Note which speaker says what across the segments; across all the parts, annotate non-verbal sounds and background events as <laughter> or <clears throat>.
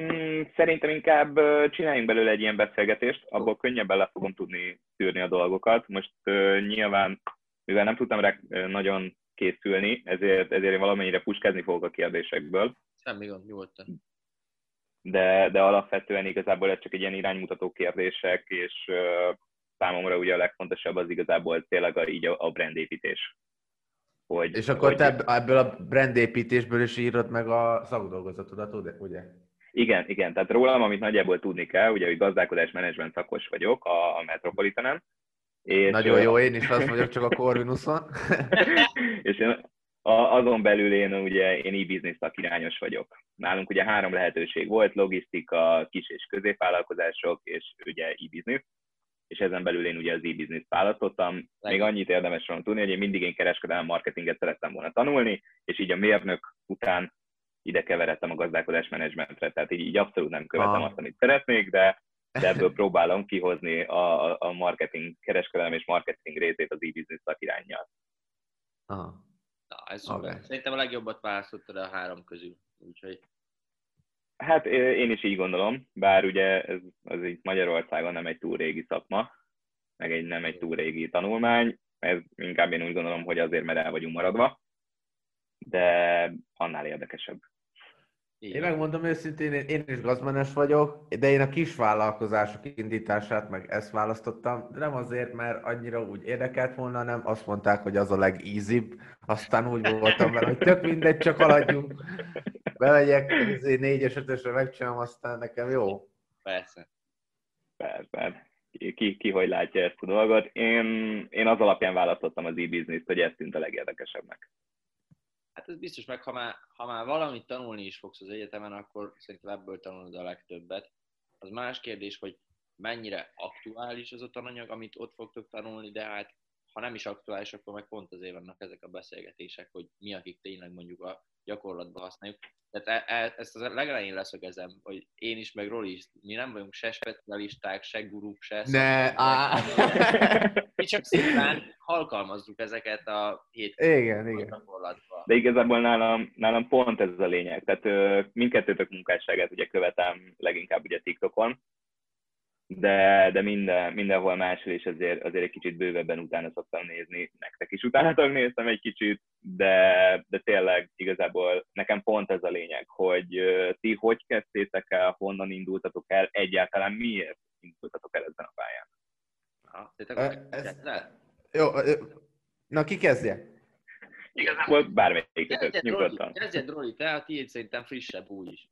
Speaker 1: Mm, szerintem inkább csináljunk belőle egy ilyen beszélgetést, abból könnyebben le fogom tudni tűrni a dolgokat. Most uh, nyilván, mivel nem tudtam rá nagyon készülni, ezért, ezért én valamennyire puskázni fogok a kérdésekből.
Speaker 2: Semmi gond, nyugodtan.
Speaker 1: De, de alapvetően igazából ez csak egy ilyen iránymutató kérdések, és uh, számomra ugye a legfontosabb az igazából tényleg a, így a, a brandépítés.
Speaker 3: Hogy, és akkor hogy... te ebből a brandépítésből is írod meg a szakdolgozatodat, ugye?
Speaker 1: Igen, igen. Tehát rólam, amit nagyjából tudni kell, ugye, hogy gazdálkodás menedzsment szakos vagyok a, a Metropolitanen.
Speaker 3: És, Nagyon jó, én is az vagyok, csak a Corvinuson. <laughs>
Speaker 1: és én azon belül én ugye én e-business szakirányos vagyok. Nálunk ugye három lehetőség volt, logisztika, kis és középvállalkozások, és ugye e-business és ezen belül én ugye az e-business választottam. Még annyit érdemes volna tudni, hogy én mindig én kereskedelmi marketinget szerettem volna tanulni, és így a mérnök után ide keveredtem a gazdálkodás menedzsmentre, tehát így, így abszolút nem követem ah. azt, amit szeretnék, de, de ebből <laughs> próbálom kihozni a, a marketing, kereskedelem és marketing részét az e-business szakirányjal.
Speaker 2: Ah. Na, ez okay. Szerintem a legjobbat választottad a három közül. Úgyhogy...
Speaker 1: Hát én is így gondolom, bár ugye ez, az itt Magyarországon nem egy túl régi szakma, meg egy, nem egy túl régi tanulmány, ez inkább én úgy gondolom, hogy azért, mert el vagyunk maradva, de annál érdekesebb.
Speaker 3: Én megmondom őszintén, én is gazmenes vagyok, de én a kis vállalkozások indítását meg ezt választottam, de nem azért, mert annyira úgy érdekelt volna, hanem azt mondták, hogy az a legízibb. Aztán úgy voltam vele, hogy tök mindegy, csak haladjunk. Bemegyek, négyes, ötösre megcsinálom, aztán nekem jó.
Speaker 2: Persze.
Speaker 1: Persze. Ki, ki, ki hogy látja ezt a dolgot. Én, én az alapján választottam az e-business hogy ez tűnt a legérdekesebbnek.
Speaker 2: Hát ez biztos meg, ha már, ha már valamit tanulni is fogsz az egyetemen, akkor szerintem ebből tanulod a legtöbbet. Az más kérdés, hogy mennyire aktuális az a tananyag, amit ott fogtok tanulni, de hát ha nem is aktuális, akkor meg pont azért vannak ezek a beszélgetések, hogy mi, akik tényleg mondjuk a gyakorlatban használjuk. Tehát e, e, ezt az legelején leszögezem, hogy én is, meg Roli is, mi nem vagyunk se specialisták, se guruk, se
Speaker 3: ne,
Speaker 2: Mi csak szépen alkalmazzuk ezeket a hét
Speaker 3: igen, igen. gyakorlatban.
Speaker 1: De igazából nálam, nálam pont ez a lényeg. Tehát mindkettőtök munkásságát ugye követem leginkább ugye TikTokon, de, de minden, mindenhol máshol is azért, azért egy kicsit bővebben utána szoktam nézni. Nektek is utána néztem egy kicsit, de, de tényleg igazából nekem pont ez a lényeg, hogy ti hogy kezdtétek el, honnan indultatok el, egyáltalán miért indultatok el ezen a pályán.
Speaker 2: Ha, ez...
Speaker 3: Jó, na ki kezdje?
Speaker 1: Igazából bármelyik nyugodtan.
Speaker 2: Kezdjed, Roli, te a tiéd szerintem frissebb úgy is.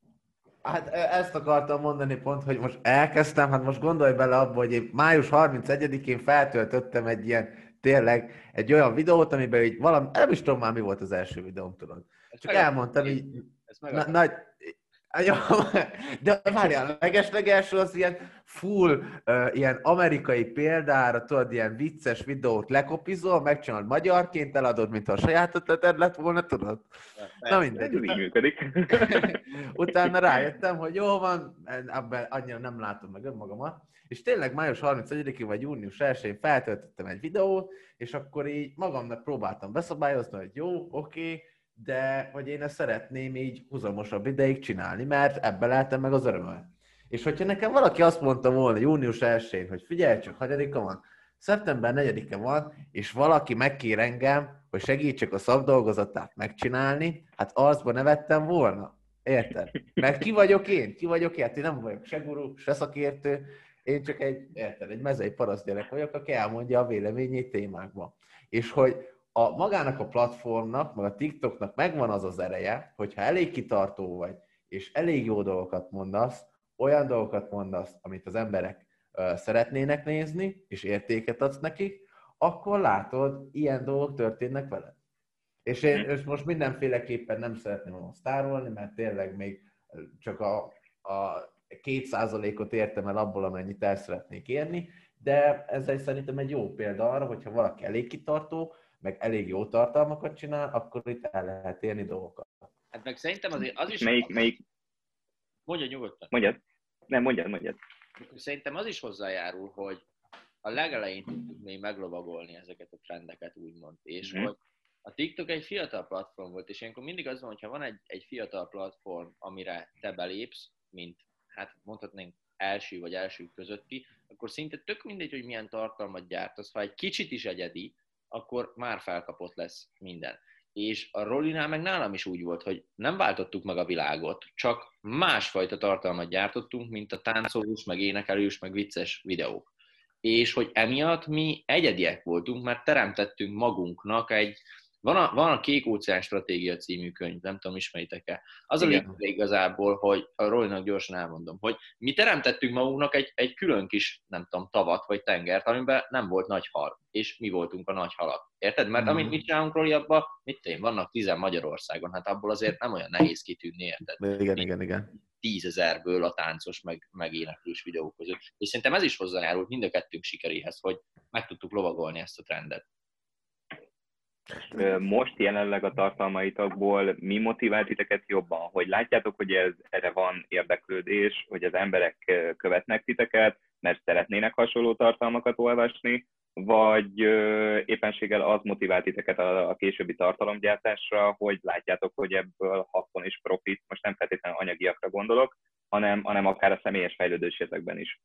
Speaker 3: Hát ezt akartam mondani pont, hogy most elkezdtem, hát most gondolj bele abba, hogy én május 31-én feltöltöttem egy ilyen, tényleg, egy olyan videót, amiben így valami, nem is tudom már mi volt az első videóm, tudod. Csak elmondtam így, na, nagy, jó, <laughs> de várjál, a legeslegelső az ilyen full, uh, ilyen amerikai példára, tudod, ilyen vicces videót lekopizol, megcsinálod magyarként, eladod, mint a saját ötleted lett volna, tudod?
Speaker 1: Na mindegy. Ez így működik. <laughs>
Speaker 3: Utána rájöttem, hogy jó van, ebben annyira nem látom meg önmagamat, és tényleg május 31-én vagy június 1-én feltöltöttem egy videót, és akkor így magamnak próbáltam beszabályozni, hogy jó, oké, okay, de hogy én ezt szeretném így húzamosabb ideig csinálni, mert ebben lehetem meg az örömmel. És hogyha nekem valaki azt mondta volna június 1-én, hogy figyelj csak, hanyadika van, szeptember 4-e van, és valaki megkér engem, hogy segítsek a szakdolgozatát megcsinálni, hát azban nevettem volna. Érted? Mert ki vagyok én? Ki vagyok én? Hát én nem vagyok se guru, se szakértő, én csak egy, érted, egy mezei paraszt gyerek vagyok, aki elmondja a véleményét témákban. És hogy a magának a platformnak, meg a TikToknak megvan az az ereje, hogyha elég kitartó vagy, és elég jó dolgokat mondasz, olyan dolgokat mondasz, amit az emberek uh, szeretnének nézni, és értéket adsz nekik, akkor látod, ilyen dolgok történnek veled. És én és most mindenféleképpen nem szeretném a sztárolni, mert tényleg még csak a, a két százalékot értem el abból, amennyit el szeretnék érni, de ez egy, szerintem egy jó példa arra, hogyha valaki elég kitartó, meg elég jó tartalmakat csinál, akkor itt el lehet érni dolgokat.
Speaker 2: Hát meg szerintem azért az is...
Speaker 1: Melyik, melyik...
Speaker 2: Mondja nyugodtan.
Speaker 1: Mondjad. Nem, mondjad, mondjad.
Speaker 2: Szerintem az is hozzájárul, hogy a legelején tudtuk még meglovagolni ezeket a trendeket, úgymond. És mm. hogy a TikTok egy fiatal platform volt, és ilyenkor mindig az van, hogyha van egy, egy fiatal platform, amire te belépsz, mint hát mondhatnánk első vagy első közötti, akkor szinte tök mindegy, hogy milyen tartalmat gyártasz, ha egy kicsit is egyedi, akkor már felkapott lesz minden. És a Rollinál meg nálam is úgy volt, hogy nem váltottuk meg a világot, csak másfajta tartalmat gyártottunk, mint a táncolós, meg énekelős, meg vicces videók. És hogy emiatt mi egyediek voltunk, mert teremtettünk magunknak egy, van a, van a Kék Óceán Stratégia című könyv, nem tudom, ismeritek-e. Az Igen. a lényeg igazából, hogy a Roynak gyorsan elmondom, hogy mi teremtettünk magunknak egy, egy külön kis, nem tudom, tavat vagy tengert, amiben nem volt nagy hal, és mi voltunk a nagy halak. Érted? Mert mm. amit mit csinálunk Roli, abban, mit én, vannak tizen Magyarországon, hát abból azért nem olyan nehéz kitűnni, érted?
Speaker 3: Igen, igen, igen.
Speaker 2: Tízezerből a táncos, meg, meg éneklős videók között. És szerintem ez is hozzájárult mind a kettőnk sikeréhez, hogy meg tudtuk lovagolni ezt a trendet.
Speaker 1: Most jelenleg a tartalmaitokból mi motivált titeket jobban? Hogy látjátok, hogy ez, erre van érdeklődés, hogy az emberek követnek titeket, mert szeretnének hasonló tartalmakat olvasni, vagy éppenséggel az motivált titeket a, a későbbi tartalomgyártásra, hogy látjátok, hogy ebből haszon és profit, most nem feltétlenül anyagiakra gondolok, hanem, hanem akár a személyes fejlődésekben is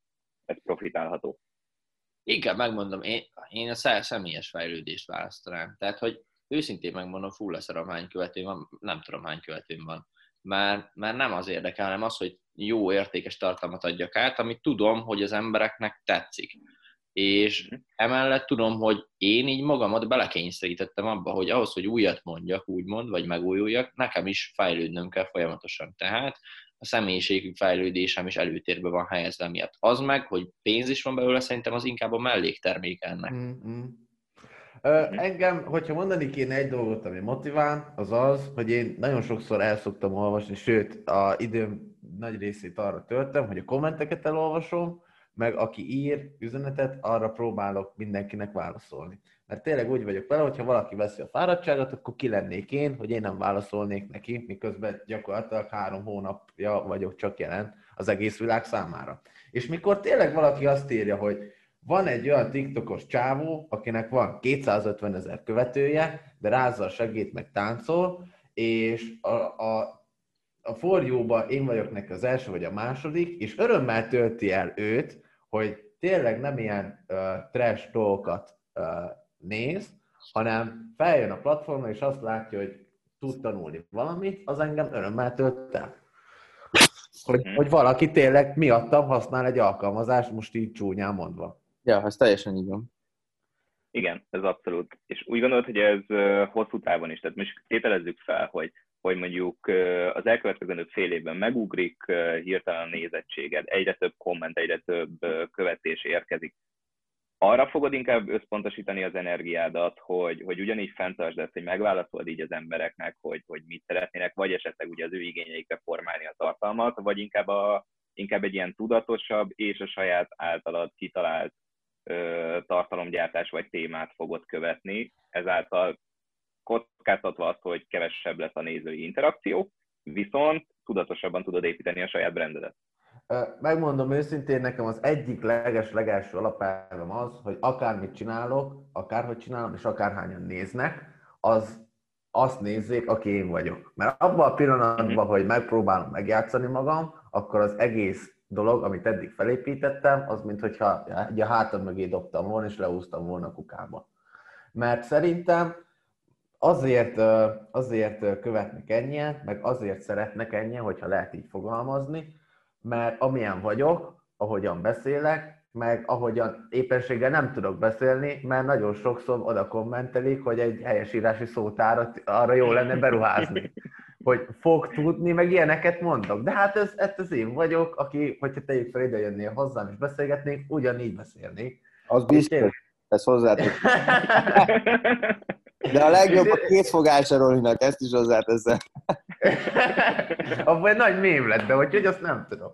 Speaker 1: ez profitálható.
Speaker 2: Inkább megmondom, én, én a személyes fejlődést választanám. Tehát, hogy őszintén megmondom, full lesz a hány követőm van, nem tudom hány követőm van. Már, már nem az érdekel, hanem az, hogy jó, értékes tartalmat adjak át, amit tudom, hogy az embereknek tetszik. És mhm. emellett tudom, hogy én így magamat belekényszerítettem abba, hogy ahhoz, hogy újat mondjak, úgymond, vagy megújuljak, nekem is fejlődnöm kell folyamatosan. Tehát a személyiségű fejlődésem is előtérbe van helyezve miatt. Az meg, hogy pénz is van belőle, szerintem az inkább a melléktermék ennek. Mm-hmm.
Speaker 3: Ö, engem, hogyha mondani kéne egy dolgot, ami motivál, az az, hogy én nagyon sokszor el szoktam olvasni, sőt, a időm nagy részét arra töltöm, hogy a kommenteket elolvasom, meg aki ír üzenetet, arra próbálok mindenkinek válaszolni. Mert tényleg úgy vagyok vele, hogyha valaki veszi a fáradtságot, akkor ki lennék én, hogy én nem válaszolnék neki, miközben gyakorlatilag három hónapja vagyok csak jelen az egész világ számára. És mikor tényleg valaki azt írja, hogy van egy olyan TikTokos csávó, akinek van 250 ezer követője, de rázza a segít meg táncol, és a, a a forjóba én vagyok neki az első vagy a második, és örömmel tölti el őt, hogy tényleg nem ilyen uh, trash dolgokat uh, néz, hanem feljön a platformra, és azt látja, hogy tud tanulni valamit, az engem örömmel tölt el. Hogy, mhm. hogy valaki tényleg miattam használ egy alkalmazást, most így csúnyán mondva.
Speaker 2: Ja, ez teljesen így van.
Speaker 1: Igen, ez abszolút. És úgy gondolod, hogy ez hosszú távon is, tehát most tételezzük fel, hogy hogy mondjuk az elkövetkező fél évben megugrik hirtelen a nézettséged, egyre több komment, egyre több követés érkezik. Arra fogod inkább összpontosítani az energiádat, hogy, hogy ugyanígy fenntartsd ezt, hogy megválaszolod így az embereknek, hogy, hogy mit szeretnének, vagy esetleg ugye az ő igényeikre formálni a tartalmat, vagy inkább, a, inkább egy ilyen tudatosabb és a saját általad kitalált ö, tartalomgyártás vagy témát fogod követni, ezáltal kockáztatva azt, hogy kevesebb lesz a nézői interakció, viszont tudatosabban tudod építeni a saját brandedet.
Speaker 3: Megmondom őszintén, nekem az egyik leges legelső alapelvem az, hogy akármit csinálok, akárhogy csinálom, és akárhányan néznek, az azt nézzék, aki én vagyok. Mert abban a pillanatban, hogy megpróbálom megjátszani magam, akkor az egész dolog, amit eddig felépítettem, az mintha egy a hátam mögé dobtam volna, és leúztam volna a kukába. Mert szerintem azért, azért követnek ennyien, meg azért szeretnek ennyien, hogyha lehet így fogalmazni, mert amilyen vagyok, ahogyan beszélek, meg ahogyan éppenséggel nem tudok beszélni, mert nagyon sokszor oda kommentelik, hogy egy helyesírási szótárat arra jó lenne beruházni. Hogy fog tudni, meg ilyeneket mondok. De hát ez, ez az én vagyok, aki, hogyha tegyük fel ide jönnél hozzám és beszélgetnénk, ugyanígy beszélnék.
Speaker 4: Az biztos, ez hozzá <laughs> De a legjobb a készfogása Rolinak, ezt is hozzáteszem. <laughs>
Speaker 3: Abban egy nagy mém lett, de hogy azt nem tudom.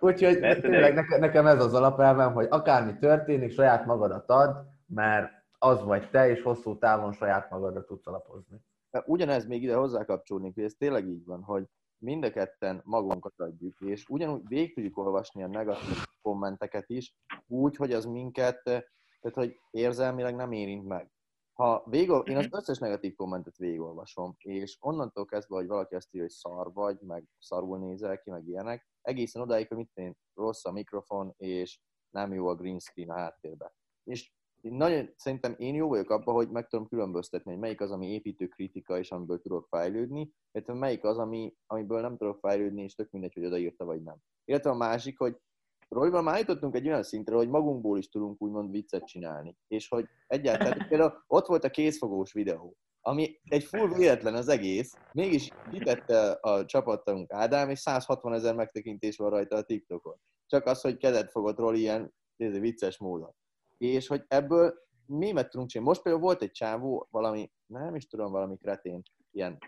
Speaker 3: Úgyhogy tényleg nekem ez az alapelvem, hogy akármi történik, saját magadat ad, mert az vagy te, és hosszú távon saját magadra tudsz alapozni.
Speaker 4: Ugyanez még ide hozzákapcsolni, hogy ez tényleg így van, hogy mind a ketten magunkat adjuk, és ugyanúgy végig tudjuk olvasni a negatív kommenteket is, úgy, hogy az minket, tehát hogy érzelmileg nem érint meg.
Speaker 2: Ha végül, én az összes negatív kommentet végigolvasom, és onnantól kezdve, hogy valaki azt írja, hogy szar vagy, meg szarul nézel ki, meg ilyenek, egészen odáig, hogy mit tenni, rossz a mikrofon, és nem jó a green screen a háttérben. És én nagyon, szerintem én jó vagyok abban, hogy meg tudom különböztetni, hogy melyik az, ami építő kritika, és amiből tudok fejlődni, illetve melyik az, ami, amiből nem tudok fejlődni, és tök mindegy, hogy odaírta vagy nem. Illetve a másik, hogy Royval már jutottunk egy olyan szintre, hogy magunkból is tudunk úgymond viccet csinálni. És hogy egyáltalán, például ott volt a kézfogós videó, ami egy full véletlen az egész, mégis kitette a csapatunk Ádám, és 160 ezer megtekintés van rajta a TikTokon. Csak az, hogy kezet fogott róla ilyen vicces módon. És hogy ebből mémet tudunk csinálni. Most például volt egy csávó, valami, nem is tudom, valami kretén, ilyen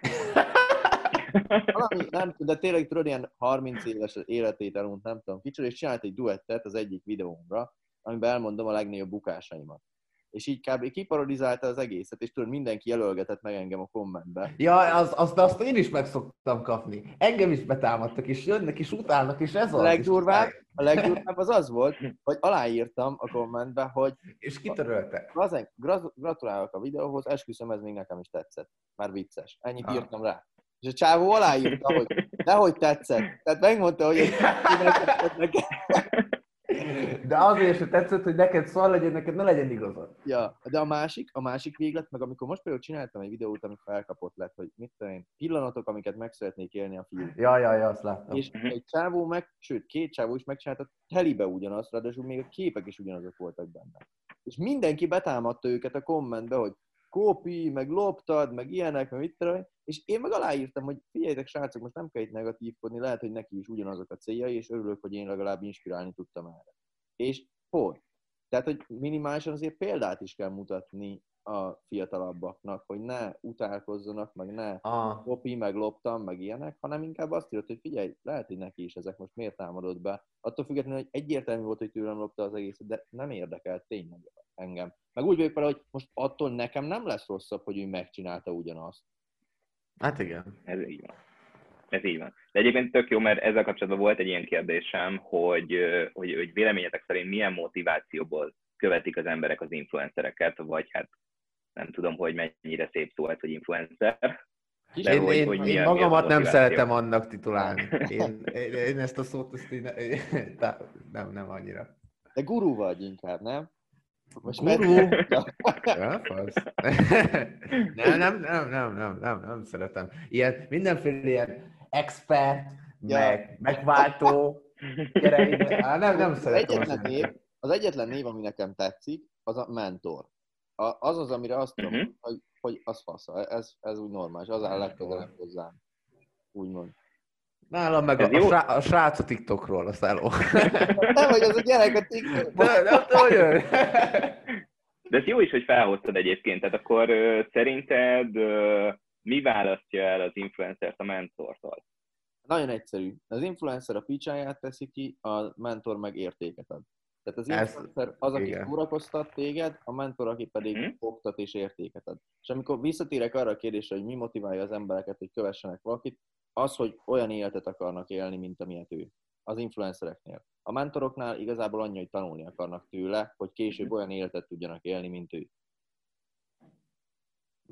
Speaker 2: valami, nem tudom, de tényleg tudod, ilyen 30 éves életét elmúlt, nem tudom kicsit, és csinált egy duettet az egyik videómra, amiben elmondom a legnagyobb bukásaimat. És így kb. kiparodizálta az egészet, és tudod, mindenki jelölgetett meg engem a kommentbe.
Speaker 3: Ja, az, az, de azt én is meg szoktam kapni. Engem is betámadtak, és jönnek, és utálnak, és ez
Speaker 2: A
Speaker 3: az.
Speaker 2: legdurvább, a legdurvább az az volt, hogy aláírtam a kommentbe, hogy
Speaker 3: És kitörölte.
Speaker 2: Gratulálok a videóhoz, esküszöm, ez még nekem is tetszett. Már vicces. Ennyit
Speaker 3: Ah.
Speaker 2: írtam rá. És a csávó aláírta, hogy nehogy tetszett. Tehát megmondta, hogy ez.
Speaker 3: De azért se tetszett, hogy neked szar legyen, neked ne legyen igazad.
Speaker 2: Ja, de a másik, a másik véglet, meg amikor most például csináltam egy videót, ami felkapott lett, hogy mit tudom én, pillanatok, amiket meg szeretnék élni a fiúk.
Speaker 3: Ja, ja, ja, azt láttam.
Speaker 2: És egy csávó meg, sőt, két csávó is megcsinálta telibe ugyanazt, ráadásul még a képek is ugyanazok voltak benne. És mindenki betámadta őket a kommentbe, hogy kopi, meg loptad, meg ilyenek, meg mit tudom és én meg aláírtam, hogy figyeljetek srácok, most nem kell itt negatívkodni, lehet, hogy neki is ugyanazok a céljai, és örülök, hogy én legalább inspirálni tudtam erre. És pont. Tehát, hogy minimálisan azért példát is kell mutatni a fiatalabbaknak, hogy ne utálkozzanak, meg ne
Speaker 3: Ah,
Speaker 2: kopi, meg loptam, meg ilyenek, hanem inkább azt írott, hogy figyelj, lehet, hogy neki is ezek most miért támadott be. Attól függetlenül, hogy egyértelmű volt, hogy tőlem lopta az egészet, de nem érdekelt tényleg engem. Meg úgy vagyok vele, hogy most attól nekem nem lesz rosszabb, hogy ő megcsinálta ugyanazt.
Speaker 3: hát igen.
Speaker 1: Ez így van. Ez így van. De egyébként tök jó, mert ezzel kapcsolatban volt egy ilyen kérdésem, hogy, hogy, hogy véleményetek szerint milyen motivációból követik az emberek az influencereket, vagy hát nem tudom, hogy mennyire szép szó ez, hogy influencer. De
Speaker 3: Én,
Speaker 1: hogy-
Speaker 3: én,
Speaker 1: hogy
Speaker 3: én
Speaker 1: milyen- milyen
Speaker 3: magamat nem
Speaker 1: motiváció?
Speaker 3: szeretem annak titulálni. <laughs> Én, én, én ezt a szót, ezt én, <laughs> nem, nem annyira.
Speaker 2: De gurú vagy inkább, nem? Most? Mert...
Speaker 3: Ja, <laughs> nem, nem, nem, nem, nem, nem, nem szeretem. Ilyen, mindenféle ilyen expert,
Speaker 2: Ja.
Speaker 3: meg, megváltó, gyere. Á, nem, nem
Speaker 2: az
Speaker 3: szeretem.
Speaker 2: egyetlen,
Speaker 3: az
Speaker 2: név, az egyetlen név, ami nekem tetszik, az a mentor. A, az az, amire azt tudom,
Speaker 1: Mhm.
Speaker 2: hogy, hogy az fasz, ez, ez úgy normális, az áll legközelebb hozzám. Úgymond.
Speaker 3: Nálam meg a,
Speaker 1: Ez
Speaker 3: a,
Speaker 1: jó.
Speaker 3: srá, a srác a TikTokról, a szeló. <laughs>
Speaker 2: Nem, hogy az a gyerek a TikTok.
Speaker 3: De, ő.
Speaker 1: De ez jó is, hogy felhoztad egyébként. Tehát akkor ö, szerinted ö, mi választja el az influencert a mentortól?
Speaker 2: Nagyon egyszerű. Az influencer a picsáját teszi ki, a mentor meg értéket ad. Tehát az
Speaker 3: Ez-
Speaker 2: influencer az, aki
Speaker 3: igen.
Speaker 2: szórakoztat téged, a mentor, aki pedig
Speaker 1: Mhm.
Speaker 2: oktat és értéket ad. És amikor visszatérek arra a kérdésre, hogy mi motiválja az embereket, hogy kövessenek valakit, az, hogy olyan életet akarnak élni, mint amilyet ő. Az influencereknél. A mentoroknál igazából annyi, hogy tanulni akarnak tőle, hogy később olyan életet tudjanak élni, mint ő.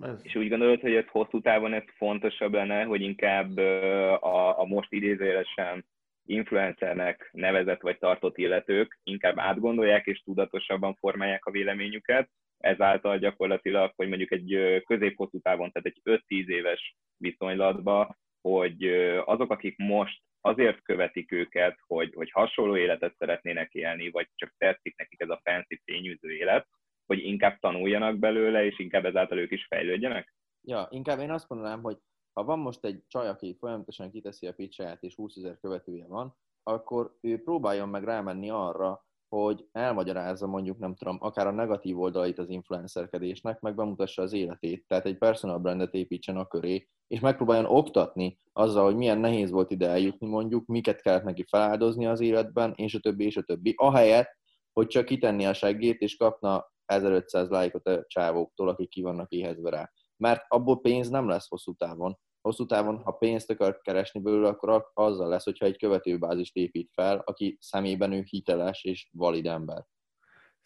Speaker 3: Ez-
Speaker 1: És úgy gondolod, hogy ez hosszú távon ez fontosabb lenne, hogy inkább a, a most idézőjelesen influencernek nevezett vagy tartott illetők inkább átgondolják és tudatosabban formálják a véleményüket, ezáltal gyakorlatilag, hogy mondjuk egy közép-hosszú távon, tehát egy 5-10 éves viszonylatban, hogy azok, akik most azért követik őket, hogy, hogy hasonló életet szeretnének élni, vagy csak tetszik nekik ez a fancy fényűző élet, hogy inkább tanuljanak belőle, és inkább ezáltal ők is fejlődjenek?
Speaker 2: Ja, inkább én azt mondanám, hogy ha van most egy csaj, aki folyamatosan kiteszi a picsáját, és 20 ezer követője van, akkor ő próbáljon meg rámenni arra, hogy elmagyarázza mondjuk, nem tudom, akár a negatív oldalait az influencerkedésnek, meg bemutassa az életét. Tehát egy personal brandet építsen a köré, és megpróbáljon oktatni azzal, hogy milyen nehéz volt ide eljutni mondjuk, miket kellett neki feláldozni az életben, és a többi, és a többi. Ahelyett, hogy csak kitenni a seggét, és kapna 1500 lájkot a csávóktól, akik ki vannak éhezve rá. Mert abból pénz nem lesz hosszú távon. Hosszú távon, ha pénzt akar keresni belőle, akkor azzal lesz, hogyha egy követőbázist épít fel, aki szemében ő hiteles és valid ember.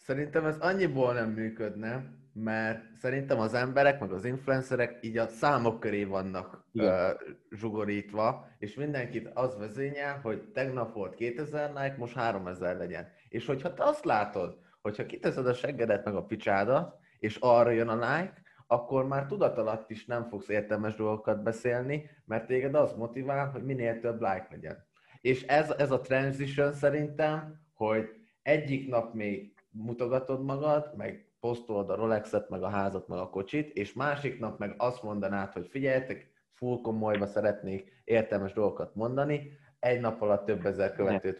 Speaker 3: Szerintem ez annyiból nem működne, mert szerintem az emberek, meg az influencerek így a számok köré vannak uh, zsugorítva, és mindenkit az vezényel, hogy tegnap volt 2000 like, most 3000 legyen. És hogyha te azt látod, hogyha kiteszed a seggedet meg a picsádat, és arra jön a like, akkor már tudat alatt is nem fogsz értelmes dolgokat beszélni, mert téged az motivál, hogy minél több like legyen. És ez, ez a transition szerintem, hogy egyik nap még mutogatod magad, meg posztolod a Rolexet, meg a házat, meg a kocsit, és másik nap meg azt mondanád, hogy figyeljetek, full komolyba szeretnék értelmes dolgokat mondani, egy nap alatt több ezer követőt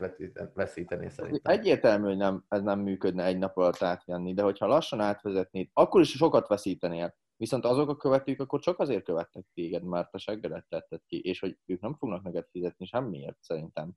Speaker 3: veszíteni szerintem.
Speaker 2: Egyértelmű, hogy nem, ez nem működne egy nap alatt átvenni, de hogyha lassan átvezetnéd, akkor is sokat veszítenél. Viszont azok a követők akkor csak azért követnek téged, mert a seggedet tetted ki, és hogy ők nem fognak neked fizetni semmiért szerintem.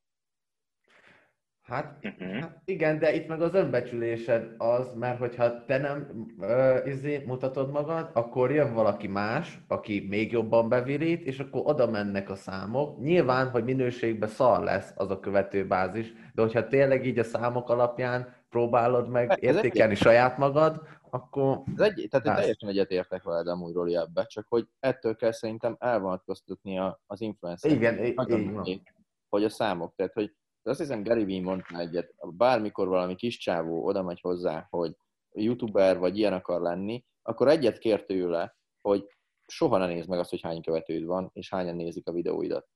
Speaker 3: Hát, uh-huh. hát igen, de itt meg az önbecsülésed az, mert hogyha te nem uh, izé, mutatod magad, akkor jön valaki más, aki még jobban bevirít, és akkor oda mennek a számok. Nyilván, hogy minőségben szar lesz az a követőbázis, de hogyha tényleg így a számok alapján próbálod meg hát, értékelni egy... saját magad, akkor...
Speaker 2: Ez egy, tehát én teljesen egyetértek veled amúgy Roli ebbe, csak hogy ettől kell szerintem elvonatkoztatni az influencer.
Speaker 3: Igen, így,
Speaker 2: hogy a számok, tehát hogy azt hiszem Gary Vee mondta egyet, bármikor valami kis csávó oda megy hozzá, hogy youtuber vagy ilyen akar lenni, akkor egyet kér tőle, hogy soha ne nézd meg azt, hogy hány követőd van, és hányan nézik a videóidat.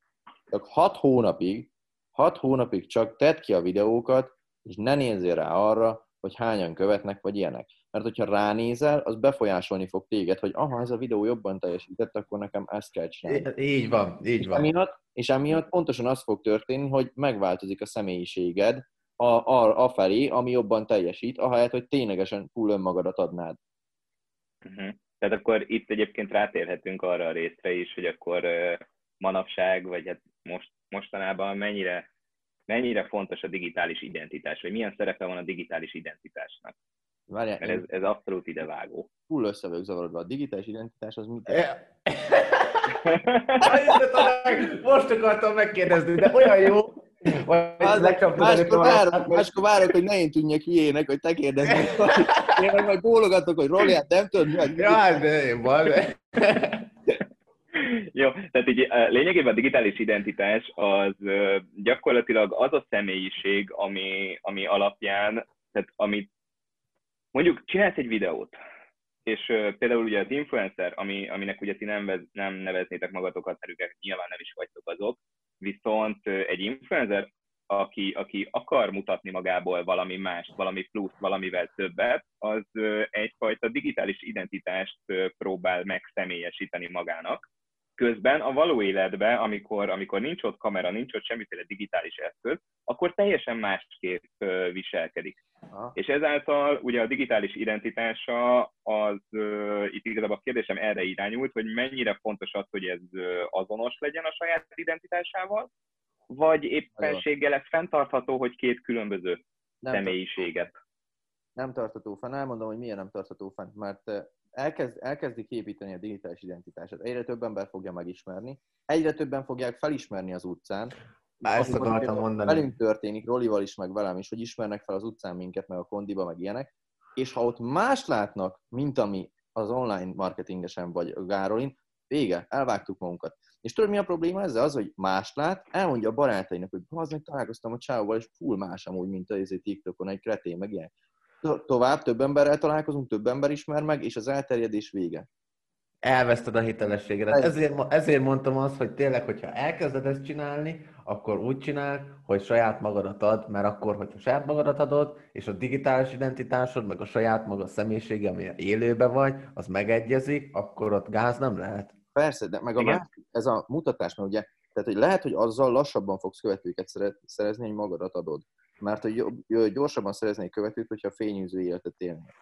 Speaker 2: Csak hat hónapig, hat hónapig csak tedd ki a videókat, és ne nézzél rá arra, hogy hányan követnek, vagy ilyenek. Mert hogyha ránézel, az befolyásolni fog téged, hogy aha, ez a videó jobban teljesített, akkor nekem ezt kell csinálni.
Speaker 3: Így van, így van.
Speaker 2: És emiatt, és emiatt pontosan az fog történni, hogy megváltozik a személyiséged a, a, a felé, ami jobban teljesít, ahelyett, hogy ténylegesen full önmagadat adnád.
Speaker 1: Uh-huh. Tehát akkor itt egyébként rátérhetünk arra a részre is, hogy akkor uh, manapság, vagy hát most, mostanában mennyire mennyire fontos a digitális identitás, vagy milyen szerepe van a digitális identitásnak. Várjál, Mert ez, ez abszolút idevágó.
Speaker 2: Full össze vagyok zavarodva. A digitális identitás az mit
Speaker 3: Most akartam megkérdezni, de olyan jó,
Speaker 2: máskor, várok, máskor várok, hogy ne én tűnjek hülyének, hogy te kérdezni. Én meg majd bólogatok, hogy Roli, hát nem tudod mi
Speaker 3: Ja, hát de én van. <laughs>
Speaker 1: Jó, tehát így lényegében a digitális identitás az gyakorlatilag az a személyiség, ami, ami alapján, tehát amit mondjuk csinálsz egy videót, és például ugye az influencer, ami, aminek ugye ti nem, vez, nem neveznétek magatokat, mert ők nyilván nem is vagytok azok, viszont egy influencer, aki, aki akar mutatni magából valami mást, valami plusz, valamivel többet, az egyfajta digitális identitást próbál megszemélyesíteni magának, Közben a való életben, amikor, amikor nincs ott kamera, nincs ott semmiféle digitális eszköz, akkor teljesen másképp viselkedik. Aha. És ezáltal ugye a digitális identitása az, uh, itt igazából a kérdésem erre irányult, hogy mennyire fontos az, hogy ez azonos legyen a saját identitásával, vagy éppenséggel ez fenntartható, hogy két különböző nem személyiséget.
Speaker 2: Nem tartható fenn. Elmondom, hogy miért nem tartható fenn, mert elkezd, elkezdik építeni a digitális identitását. Egyre több ember fogja megismerni, egyre többen fogják felismerni az utcán.
Speaker 3: Már ezt akartam mondani.
Speaker 2: Velünk történik, Rolival is, meg velem is, hogy ismernek fel az utcán minket, meg a kondiba, meg ilyenek, és ha ott más látnak, mint ami az online marketingesen vagy a Gárolin, vége, elvágtuk magunkat. És tudod, mi a probléma ezzel? Az, hogy más lát, elmondja a barátainak, hogy az meg találkoztam a csávóval, és full más amúgy, mint a TikTokon, egy kretén, meg ilyen tovább, több emberrel találkozunk, több ember ismer meg, és az elterjedés vége.
Speaker 3: Elveszted a hitelességedet. Ezért, ezért mondtam azt, hogy tényleg, hogyha elkezded ezt csinálni, akkor úgy csinál, hogy saját magadat ad, mert akkor, hogyha saját magadat adod, és a digitális identitásod, meg a saját maga személyisége, ami élőbe vagy, az megegyezik, akkor ott gáz nem lehet.
Speaker 2: Persze, de meg a másik, ez a mutatás, mert ugye, tehát hogy lehet, hogy azzal lassabban fogsz követőket szerezni, hogy magadat adod mert hogy gyorsabban szereznék követőt, hogyha fényűző életet élnék.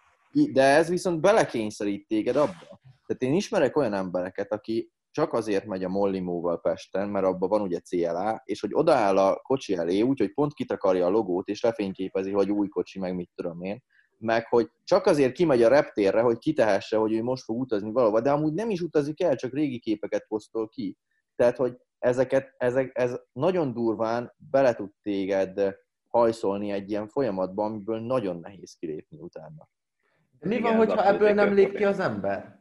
Speaker 2: De ez viszont belekényszerít téged abba. Tehát én ismerek olyan embereket, aki csak azért megy a Mollimóval Pesten, mert abban van ugye CLA, és hogy odaáll a kocsi elé, úgyhogy pont kitakarja a logót, és lefényképezi, hogy új kocsi, meg mit tudom én, meg hogy csak azért kimegy a reptérre, hogy kitehesse, hogy ő most fog utazni valahova, de amúgy nem is utazik el, csak régi képeket posztol ki. Tehát, hogy ezeket, ezek, ez nagyon durván bele tud téged hajszolni egy ilyen folyamatban, amiből nagyon nehéz kilépni utána.
Speaker 3: De mi
Speaker 1: Igen,
Speaker 3: van, hogyha ebből nem lép ki az ember?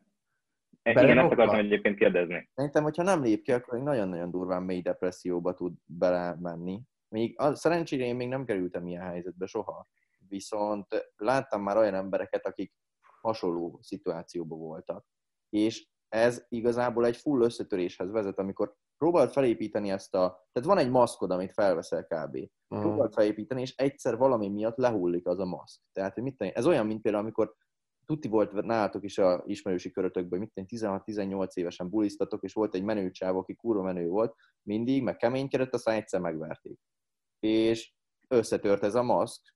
Speaker 1: Igen, ezt akartam egyébként kérdezni.
Speaker 2: Szerintem, hogyha nem lép ki, akkor nagyon-nagyon durván mély depresszióba tud belemenni. Még az, szerencsére én még nem kerültem ilyen helyzetbe soha. Viszont láttam már olyan embereket, akik hasonló szituációban voltak. És ez igazából egy full összetöréshez vezet, amikor próbáld felépíteni ezt a... Tehát van egy maszkod, amit felveszel kb.
Speaker 3: Mm.
Speaker 2: Próbáld felépíteni, és egyszer valami miatt lehullik az a maszk. Tehát, hogy mit tenni? Ez olyan, mint például, amikor tuti volt nálatok is a ismerősi körötökben, mit tenni, 16-18 évesen bulisztatok, és volt egy menő csáv, aki kurva menő volt, mindig, meg keménykedett, aztán egyszer megverték. És összetört ez a maszk,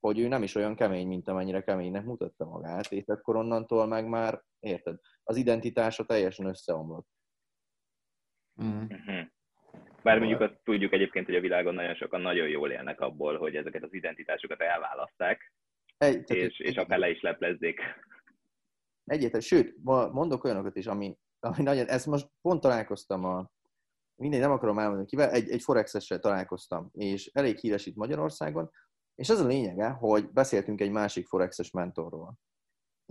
Speaker 2: hogy ő nem is olyan kemény, mint amennyire keménynek mutatta magát, és akkor onnantól meg már, érted, az identitása teljesen összeomlott.
Speaker 3: Mm.
Speaker 1: Uh-huh. Bár mondjuk azt tudjuk egyébként, hogy a világon nagyon sokan nagyon jól élnek abból, hogy ezeket az identitásokat elválaszták,
Speaker 2: Egy, tehát
Speaker 1: és, és akár le is leplezzék.
Speaker 2: Egyetlen, sőt, mondok olyanokat is, ami, ami nagyon, ezt most pont találkoztam a, mindegy, nem akarom elmondani kivel, egy, egy Forex-essel találkoztam, és elég híres itt Magyarországon, és az a lényege, hogy beszéltünk egy másik Forexes mentorról.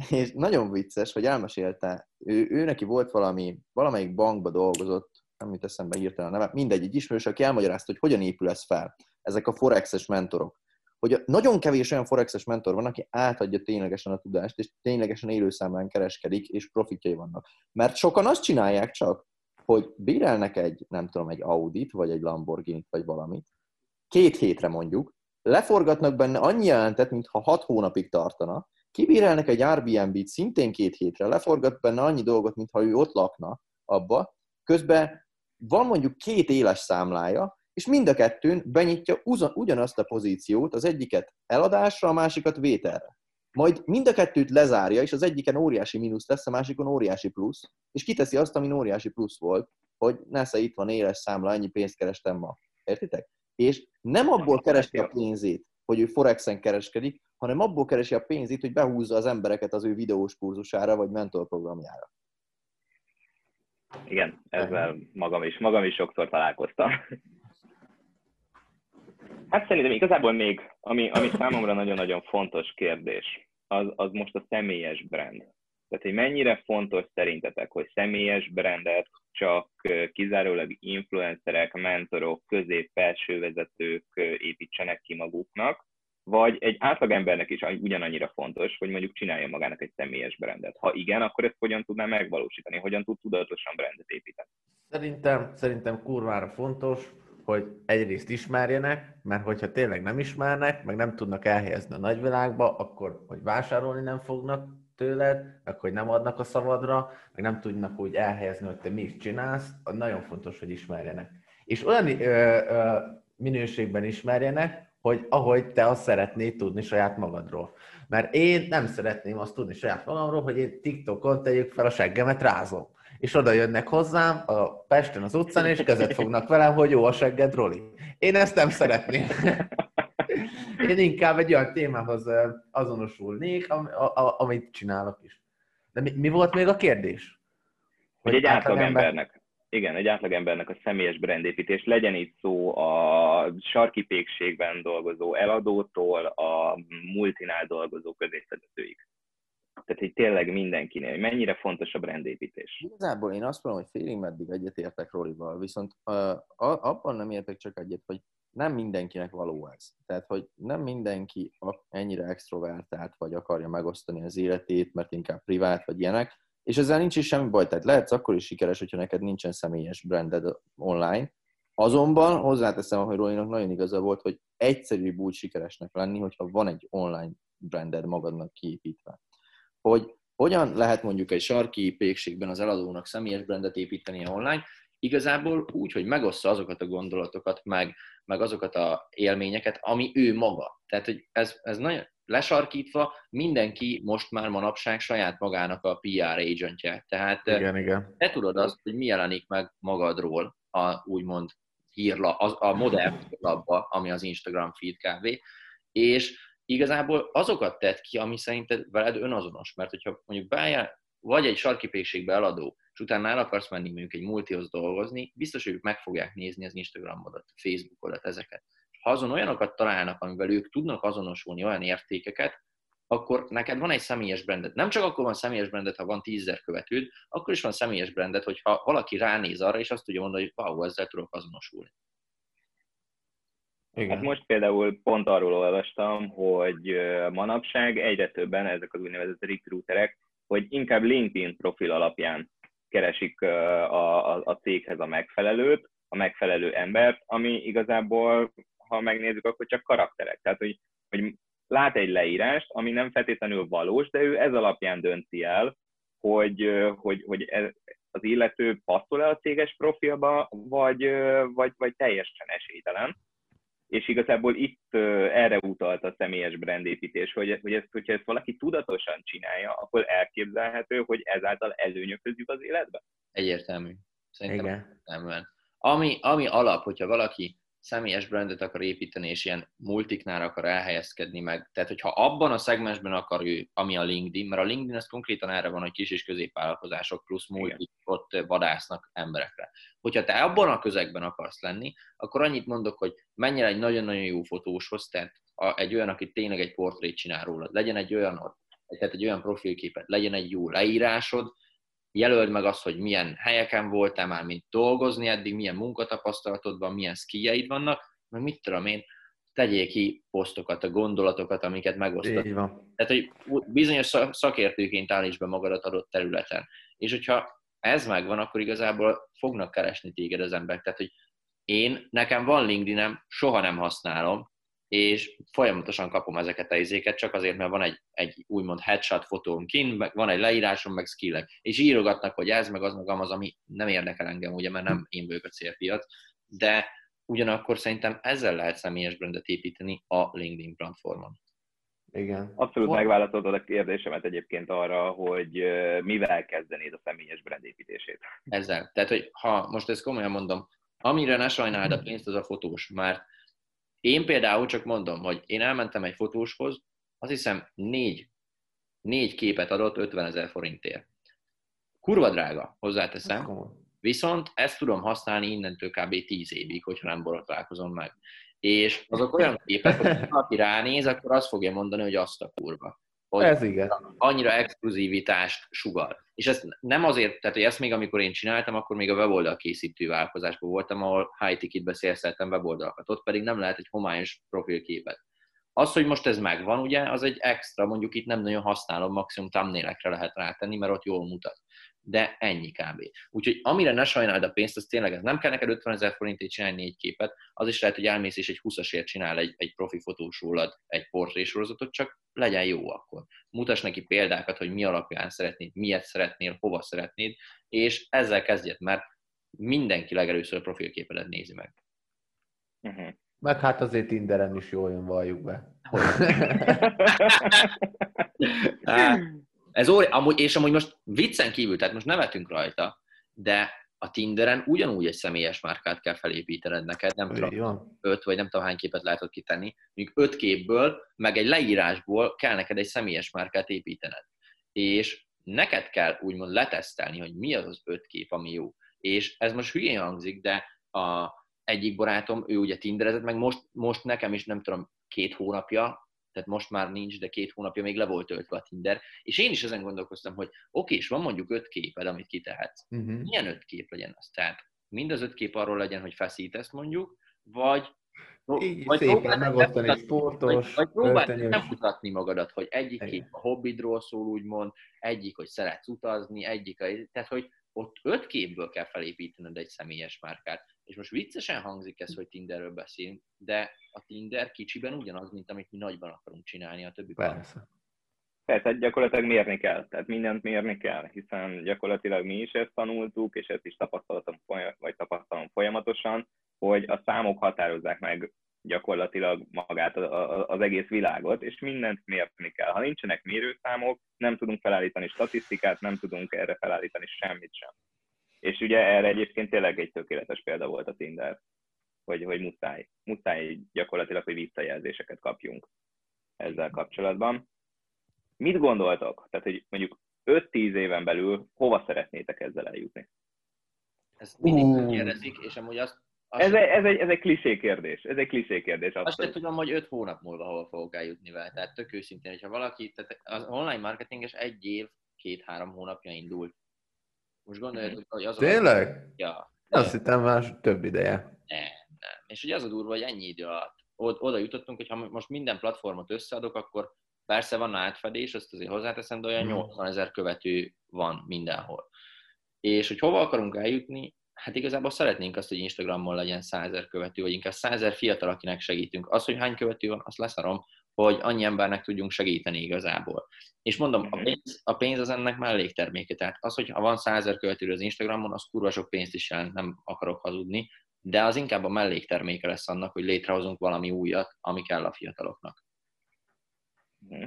Speaker 2: És nagyon vicces, hogy elmesélte, ő, ő neki volt valami, valamelyik bankba dolgozott, nem jut eszembe hirtelen neve, mindegy, egy ismerős, aki elmagyarázta, hogy hogyan épül ez fel, ezek a Forexes mentorok. Hogy nagyon kevés olyan Forexes mentor van, aki átadja ténylegesen a tudást, és ténylegesen élőszámlán kereskedik, és profitjai vannak. Mert sokan azt csinálják csak, hogy bérelnek egy, nem tudom, egy Audit, vagy egy Lamborghini vagy valamit, két hétre mondjuk, leforgatnak benne annyi jelentet, mintha hat hónapig tartana, kibérelnek egy Airbnb-t szintén két hétre, leforgat benne annyi dolgot, mintha ő ott lakna abba, közben van mondjuk két éles számlája, és mind a kettőn benyitja ugyanazt a pozíciót, az egyiket eladásra, a másikat vételre. Majd mind a kettőt lezárja, és az egyiken óriási mínusz lesz, a másikon óriási plusz, és kiteszi azt, ami óriási plusz volt, hogy nesze itt van éles számla, ennyi pénzt kerestem ma. Értitek? És nem abból keresi a pénzét, hogy ő Forexen kereskedik, hanem abból keresi a pénzét, hogy behúzza az embereket az ő videós kurzusára, vagy mentorprogramjára.
Speaker 1: Igen, ezzel magam is, magam is sokszor találkoztam. Hát szerintem igazából még, ami, ami számomra nagyon-nagyon fontos kérdés, az, az most a személyes brand. Tehát, hogy mennyire fontos szerintetek, hogy személyes brandet csak kizárólag influencerek, mentorok, közép-felső vezetők építsenek ki maguknak, vagy egy átlagembernek is ugyanannyira fontos, hogy mondjuk csinálja magának egy személyes brandet. Ha igen, akkor ezt hogyan tudná megvalósítani? Hogyan tud tudatosan brandet építeni?
Speaker 3: Szerintem, szerintem kurvára fontos, hogy egyrészt ismerjenek, mert hogyha tényleg nem ismernek, meg nem tudnak elhelyezni a nagyvilágba, akkor hogy vásárolni nem fognak tőled, meg hogy nem adnak a szavadra, meg nem tudnak úgy elhelyezni, hogy te mi is csinálsz, nagyon fontos, hogy ismerjenek. És olyan ö, ö, minőségben ismerjenek, hogy ahogy te azt szeretnéd tudni saját magadról. Mert én nem szeretném azt tudni saját magamról, hogy én TikTokon tegyük fel a seggemet rázom. És oda jönnek hozzám a Pesten az utcán, és kezet fognak velem, hogy jó a segged, Roli. Én ezt nem szeretném. <laughs> Én inkább egy olyan témához azonosulnék, am- a- a- amit csinálok is. De mi, mi volt még a kérdés?
Speaker 1: Hogy egy
Speaker 3: átlagember-
Speaker 1: átlagembernek, igen, egy átlagembernek a személyes brandépítés, legyen itt szó a sarki pékségben dolgozó eladótól a multinál dolgozó középvezetőig. Tehát, hogy tényleg mindenkinél, hogy mennyire fontos a brandépítés.
Speaker 2: Igazából én azt mondom, hogy félig meddig egyetértek Rolival, viszont uh, abban nem értek csak egyet, hogy nem mindenkinek való ez. Tehát, hogy nem mindenki ennyire extrovertált, vagy akarja megosztani az életét, mert inkább privát, vagy ilyenek, és ezzel nincs is semmi baj. Tehát lehetsz akkor is sikeres, hogyha neked nincsen személyes branded online. Azonban hozzáteszem, hogy Rolinak nagyon igaza volt, hogy egyszerűbb úgy sikeresnek lenni, hogyha van egy online branded magadnak kiépítve. Hogy hogyan lehet mondjuk egy sarki pékségben az eladónak személyes brandet építeni online, igazából úgy, hogy megossza azokat a gondolatokat, meg, meg azokat a élményeket, ami ő maga. Tehát, hogy ez, ez nagyon lesarkítva, mindenki most már manapság saját magának a PR agentje. Tehát
Speaker 3: Igen, igen.
Speaker 2: te tudod azt, hogy mi jelenik meg magadról a úgymond hírla, az, a modern labba, ami az Instagram feed kb. És igazából azokat tett ki, ami szerinted veled önazonos. Mert hogyha mondjuk beállj, vagy egy sarkipékségbe eladó, és utána el akarsz menni mondjuk egy multihoz dolgozni, biztos, hogy meg fogják nézni az Instagramodat, a Facebookodat, ezeket. Ha azon olyanokat találnak, amivel ők tudnak azonosulni, olyan értékeket, akkor neked van egy személyes brandet. Nem csak akkor van személyes brandet, ha van tízzer követőd, akkor is van személyes brandet, hogyha valaki ránéz arra, és azt tudja mondani, hogy wow, ezzel tudok azonosulni.
Speaker 1: Igen. Hát most például pont arról olvastam, hogy manapság egyre többen ezek az úgynevezett recruiterek, hogy inkább LinkedIn profil alapján keresik a, a, a céghez a megfelelőt, a megfelelő embert, ami igazából, ha megnézzük, akkor csak karakterek. Tehát, hogy, hogy lát egy leírást, ami nem feltétlenül valós, de ő ez alapján dönti el, hogy, hogy, hogy ez, az illető passzol-e a céges profilba, vagy, vagy, vagy teljesen esélytelen. És igazából itt erre utalt a személyes brandépítés, hogy, hogy ezt, hogyha ezt valaki tudatosan csinálja, akkor elképzelhető, hogy ezáltal előnyökhöz jut az életbe?
Speaker 2: Egyértelmű. Szerintem Igen. egyértelműen. Ami, ami alap, hogyha valaki személyes brandet akar építeni, és ilyen multiknál akar elhelyezkedni meg. Tehát, hogyha abban a szegmensben akar ő, ami a LinkedIn, mert a LinkedIn az konkrétan erre van, hogy kis és középvállalkozások plusz multik ott vadásznak emberekre. Hogyha te abban a közegben akarsz lenni, akkor annyit mondok, hogy menj el egy nagyon-nagyon jó fotóshoz, tehát egy olyan, aki tényleg egy portrét csinál rólad, legyen egy olyan, tehát egy olyan profilképet, legyen egy jó leírásod, jelöld meg azt, hogy milyen helyeken voltál már, mint dolgozni eddig, milyen munkatapasztalatod van, milyen skilljeid vannak, meg mit tudom én, tegyél ki posztokat, a gondolatokat, amiket megosztott. Így van. Tehát, hogy bizonyos szakértőként állíts be magadat adott területen. És hogyha ez megvan, akkor igazából fognak keresni téged az emberek. Tehát, hogy én, nekem van LinkedIn-em, soha nem használom, és folyamatosan kapom ezeket a izéket, csak azért, mert van egy, egy úgymond headshot fotóm kint, meg van egy leírásom, meg skillek, és írogatnak, hogy ez, meg az, meg az, ami nem érdekel engem, ugye, mert nem én vagyok a célpiac, de ugyanakkor szerintem ezzel lehet személyes brandet építeni a LinkedIn platformon.
Speaker 3: Igen.
Speaker 1: Abszolút megválaszoltad a kérdésemet egyébként arra, hogy mivel kezdenéd a személyes brand építését.
Speaker 2: Ezzel. Tehát, hogy ha most ezt komolyan mondom, amire ne sajnáld a pénzt, az a fotós, mert én például csak mondom, hogy én elmentem egy fotóshoz, azt hiszem négy, négy képet adott 50 ezer forintért. Kurva drága, hozzáteszem. Viszont ezt tudom használni innentől kb. 10 évig, hogyha nem borotválkozom meg. És azok olyan képek, hogy valaki ránéz, akkor azt fogja mondani, hogy azt a kurva hogy
Speaker 3: Ez igen.
Speaker 2: annyira exkluzivitást sugal. És ezt nem azért, tehát hogy ezt még amikor én csináltam, akkor még a weboldal készítő vállalkozásban voltam, ahol high ticketbe szélszeltem weboldalakat. Ott pedig nem lehet egy homályos profilképet. Az, hogy most ez megvan, ugye, az egy extra, mondjuk itt nem nagyon használom, maximum thumbnailekre lehet rátenni, mert ott jól mutat de ennyi kb. Úgyhogy amire ne sajnáld a pénzt, az tényleg ez nem kell neked 50 ezer forintért csinálni négy képet, az is lehet, hogy elmész és egy 20-asért csinál egy, egy profi fotós rólad egy portrésorozatot, csak legyen jó akkor. Mutas neki példákat, hogy mi alapján szeretnéd, miért szeretnél, hova szeretnéd, és ezzel kezdjed, mert mindenki legelőször a profilképedet nézi meg.
Speaker 3: Uh-huh. Meg hát azért Tinderen is jól jön, valljuk be. <laughs>
Speaker 2: hát, ez óri, amúgy, és amúgy most viccen kívül, tehát most nevetünk rajta, de a Tinderen ugyanúgy egy személyes márkát kell felépítened neked, nem tudom, Jó. öt vagy nem tudom hány képet lehet ott kitenni, mondjuk öt képből, meg egy leírásból kell neked egy személyes márkát építened. És neked kell úgymond letesztelni, hogy mi az az öt kép, ami jó. És ez most hülyén hangzik, de a egyik barátom, ő ugye tinderezett, meg most, most nekem is nem tudom, két hónapja tehát most már nincs, de két hónapja még le volt töltve a Tinder, és én is ezen gondolkoztam, hogy oké, és van mondjuk öt képed, amit kitehetsz. Uh-huh. Milyen öt kép legyen az? Tehát mind az öt kép arról legyen, hogy feszítesz mondjuk, vagy
Speaker 3: így vagy szépen megosztani sportos,
Speaker 2: vagy, vagy nem mutatni magadat, hogy egyik kép a hobbidról szól, úgymond, egyik, hogy szeretsz utazni, egyik, tehát hogy ott öt képből kell felépítened egy személyes márkát. És most viccesen hangzik ez, hogy Tinderről beszélünk, de a Tinder kicsiben ugyanaz, mint amit mi nagyban akarunk csinálni a többi
Speaker 3: Persze.
Speaker 1: Persze, gyakorlatilag mérni kell, tehát mindent mérni kell, hiszen gyakorlatilag mi is ezt tanultuk, és ezt is tapasztaltam, vagy tapasztalom folyamatosan, hogy a számok határozzák meg gyakorlatilag magát az egész világot, és mindent mérni kell. Ha nincsenek mérőszámok, nem tudunk felállítani statisztikát, nem tudunk erre felállítani semmit sem. És ugye erre egyébként tényleg egy tökéletes példa volt a Tinder, hogy, hogy muszáj, muszáj gyakorlatilag, hogy visszajelzéseket kapjunk ezzel kapcsolatban. Mit gondoltok? Tehát, hogy mondjuk 5-10 éven belül hova szeretnétek ezzel eljutni?
Speaker 2: Ezt mindig uh. kérdezik, és amúgy azt azt,
Speaker 1: Ez egy, ez, egy, ez egy klisé kérdés. Ez egy klisé kérdés.
Speaker 2: azt sem
Speaker 1: Abszolút.
Speaker 2: tudom, hogy öt hónap múlva hol fogok eljutni vele. Tehát tök őszintén, hogyha valaki, tehát az online marketinges egy év, két-három hónapja indult. Most gondoljatok, hogy az a...
Speaker 3: Tényleg?
Speaker 2: Ja,
Speaker 3: Azt hittem már több ideje.
Speaker 2: nem, nem. És ugye az a durva, hogy ennyi idő alatt od- oda jutottunk, hogy ha most minden platformot összeadok, akkor persze van átfedés, azt azért hozzáteszem, de olyan
Speaker 3: Mhm.
Speaker 2: 80 ezer követő van mindenhol. És hogy hova akarunk eljutni, hát igazából szeretnénk azt, hogy Instagramon legyen 100 ezer követő, vagy inkább 100 ezer fiatal, akinek segítünk. Az, hogy hány követő van, azt leszarom, hogy annyi embernek tudjunk segíteni igazából. És mondom, a
Speaker 1: Mhm.
Speaker 2: pénz, a pénz az ennek mellékterméke. Tehát az, hogy ha van 100 ezer követő az Instagramon, az kurva sok pénzt is jelent, nem akarok hazudni, de az inkább a mellékterméke lesz annak, hogy létrehozunk valami újat, ami kell a fiataloknak.
Speaker 1: Mhm.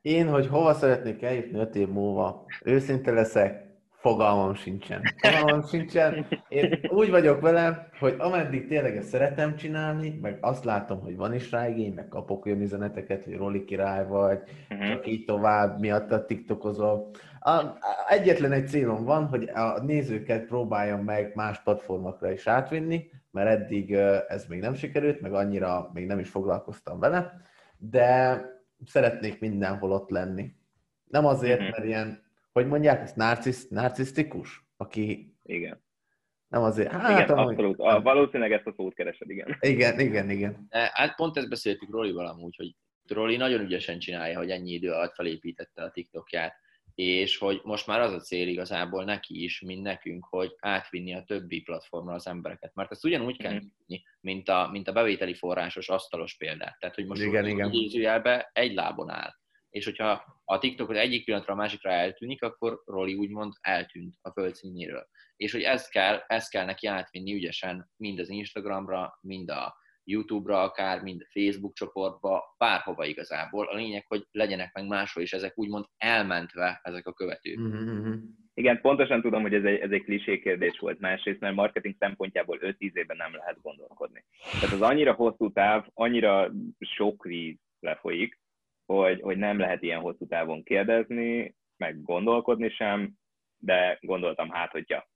Speaker 3: Én, hogy hova szeretnék eljutni öt év múlva, őszinte leszek, fogalmam sincsen. Fogalmam sincsen. Én úgy vagyok vele, hogy ameddig tényleg ezt szeretem csinálni, meg azt látom, hogy van is rá igény, meg kapok olyan üzeneteket, hogy Roli király vagy,
Speaker 1: Mhm.
Speaker 3: csak így tovább, miatt. A, a, egyetlen egy célom van, hogy a nézőket próbáljam meg más platformokra is átvinni, mert eddig ez még nem sikerült, meg annyira még nem is foglalkoztam vele, de szeretnék mindenhol ott lenni. Nem azért,
Speaker 1: Mhm.
Speaker 3: mert ilyen, hogy mondják, ez narcisz, narcisztikus? Aki
Speaker 1: Igen.
Speaker 3: nem azért, hát
Speaker 1: igen,
Speaker 3: amúgy-
Speaker 1: abszolút. A, valószínűleg ezt a szót keresed, igen.
Speaker 3: Igen, igen, igen.
Speaker 2: De hát pont ezt beszéltük Rolival amúgy, hogy Roli nagyon ügyesen csinálja, hogy ennyi idő alatt felépítette a TikTokját, és hogy most már az a cél igazából neki is, mint nekünk, hogy átvinni a többi platformra az embereket. Mert ezt ugyanúgy kell
Speaker 1: Mhm.
Speaker 2: nyitni, mint a, mint a bevételi forrásos asztalos példát. Tehát, hogy most
Speaker 3: Igen,
Speaker 2: Roli
Speaker 3: igen.
Speaker 2: egy lábon áll. És hogyha a TikTok az egyik pillanatra a másikra eltűnik, akkor Roli úgymond eltűnt a földszínéről. És hogy ezt kell, ezt kell neki átvinni ügyesen mind az Instagramra, mind a YouTube-ra akár, mind a Facebook csoportba, bárhova igazából. A lényeg, hogy legyenek meg máshol is ezek úgymond elmentve ezek a követők.
Speaker 3: Mhm, mhm.
Speaker 1: Igen, pontosan tudom, hogy ez egy, ez egy klisé kérdés volt másrészt, mert marketing szempontjából 5-10 évben nem lehet gondolkodni. Tehát az annyira hosszú táv, annyira sok víz lefolyik, hogy, hogy nem lehet ilyen hosszú távon kérdezni, meg gondolkodni sem, de gondoltam, hát hogyha,